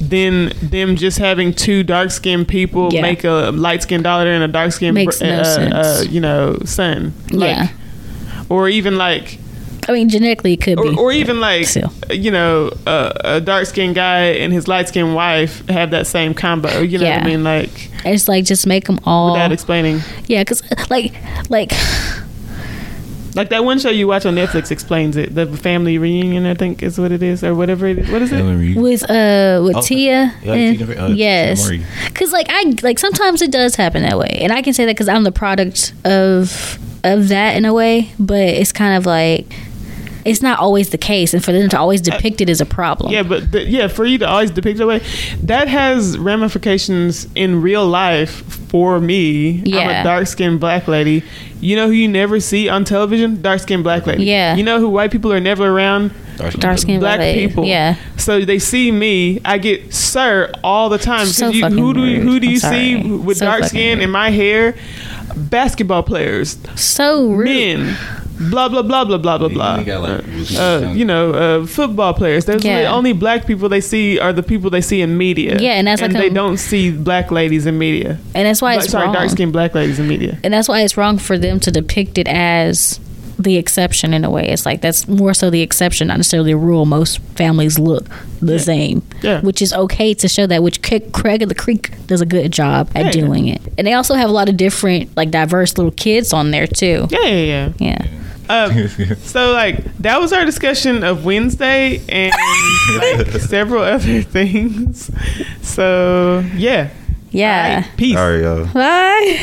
than them just having two dark skinned people Yeah. make a light skinned daughter and a dark skinned, Makes no uh, uh, you know, son. Like, Yeah. Or even like, I mean, genetically, it could or, be. or even like, Still. you know, uh, a dark skinned guy and his light skinned wife have that same combo. You know what I mean? Like, it's like just make them all. without explaining. Yeah, because like, like Like that one show you watch on Netflix explains it. The family reunion, I think, is what it is, or whatever it is. What is it? with uh with Oh, Tia. yeah, and- uh, yes, because like I like sometimes it does happen that way, and I can say that because I'm the product of of that in a way. But it's kind of like it's not always the case, and for them to always depict it as a problem. Yeah, but the, yeah, for you to always depict that way, that has ramifications in real life for me. Yeah. I'm a dark skinned black lady. You know who you never see on television? Dark skinned black lady. Yeah. You know who white people are never around? dark skin black people. Yeah, So they see me. I get sir all the time. So you, fucking who do you, who do you see with So dark skin rude. and my hair? Basketball players, so rude. men, blah blah blah blah blah blah blah. you got, like, Uh, you know, uh, football players. There's Yeah. the only black people they see are the people they see in media. Yeah, and that's like they a- don't see black ladies in media. and that's why Black- it's sorry, wrong. dark skinned black ladies in media. and that's why it's wrong for them to depict it as the exception in a way. It's like that's more so the exception, not necessarily the rule. Most families look the same, Yeah. which is okay to show that. Which Craig, Craig of the Creek does a good job at Yeah. doing it, and they also have a lot of different, like diverse little kids on there too. Yeah, yeah, yeah. Yeah, Um, so like that was our discussion of Wednesday and like several other things. So yeah, yeah. All right, peace. All right, yo. Bye.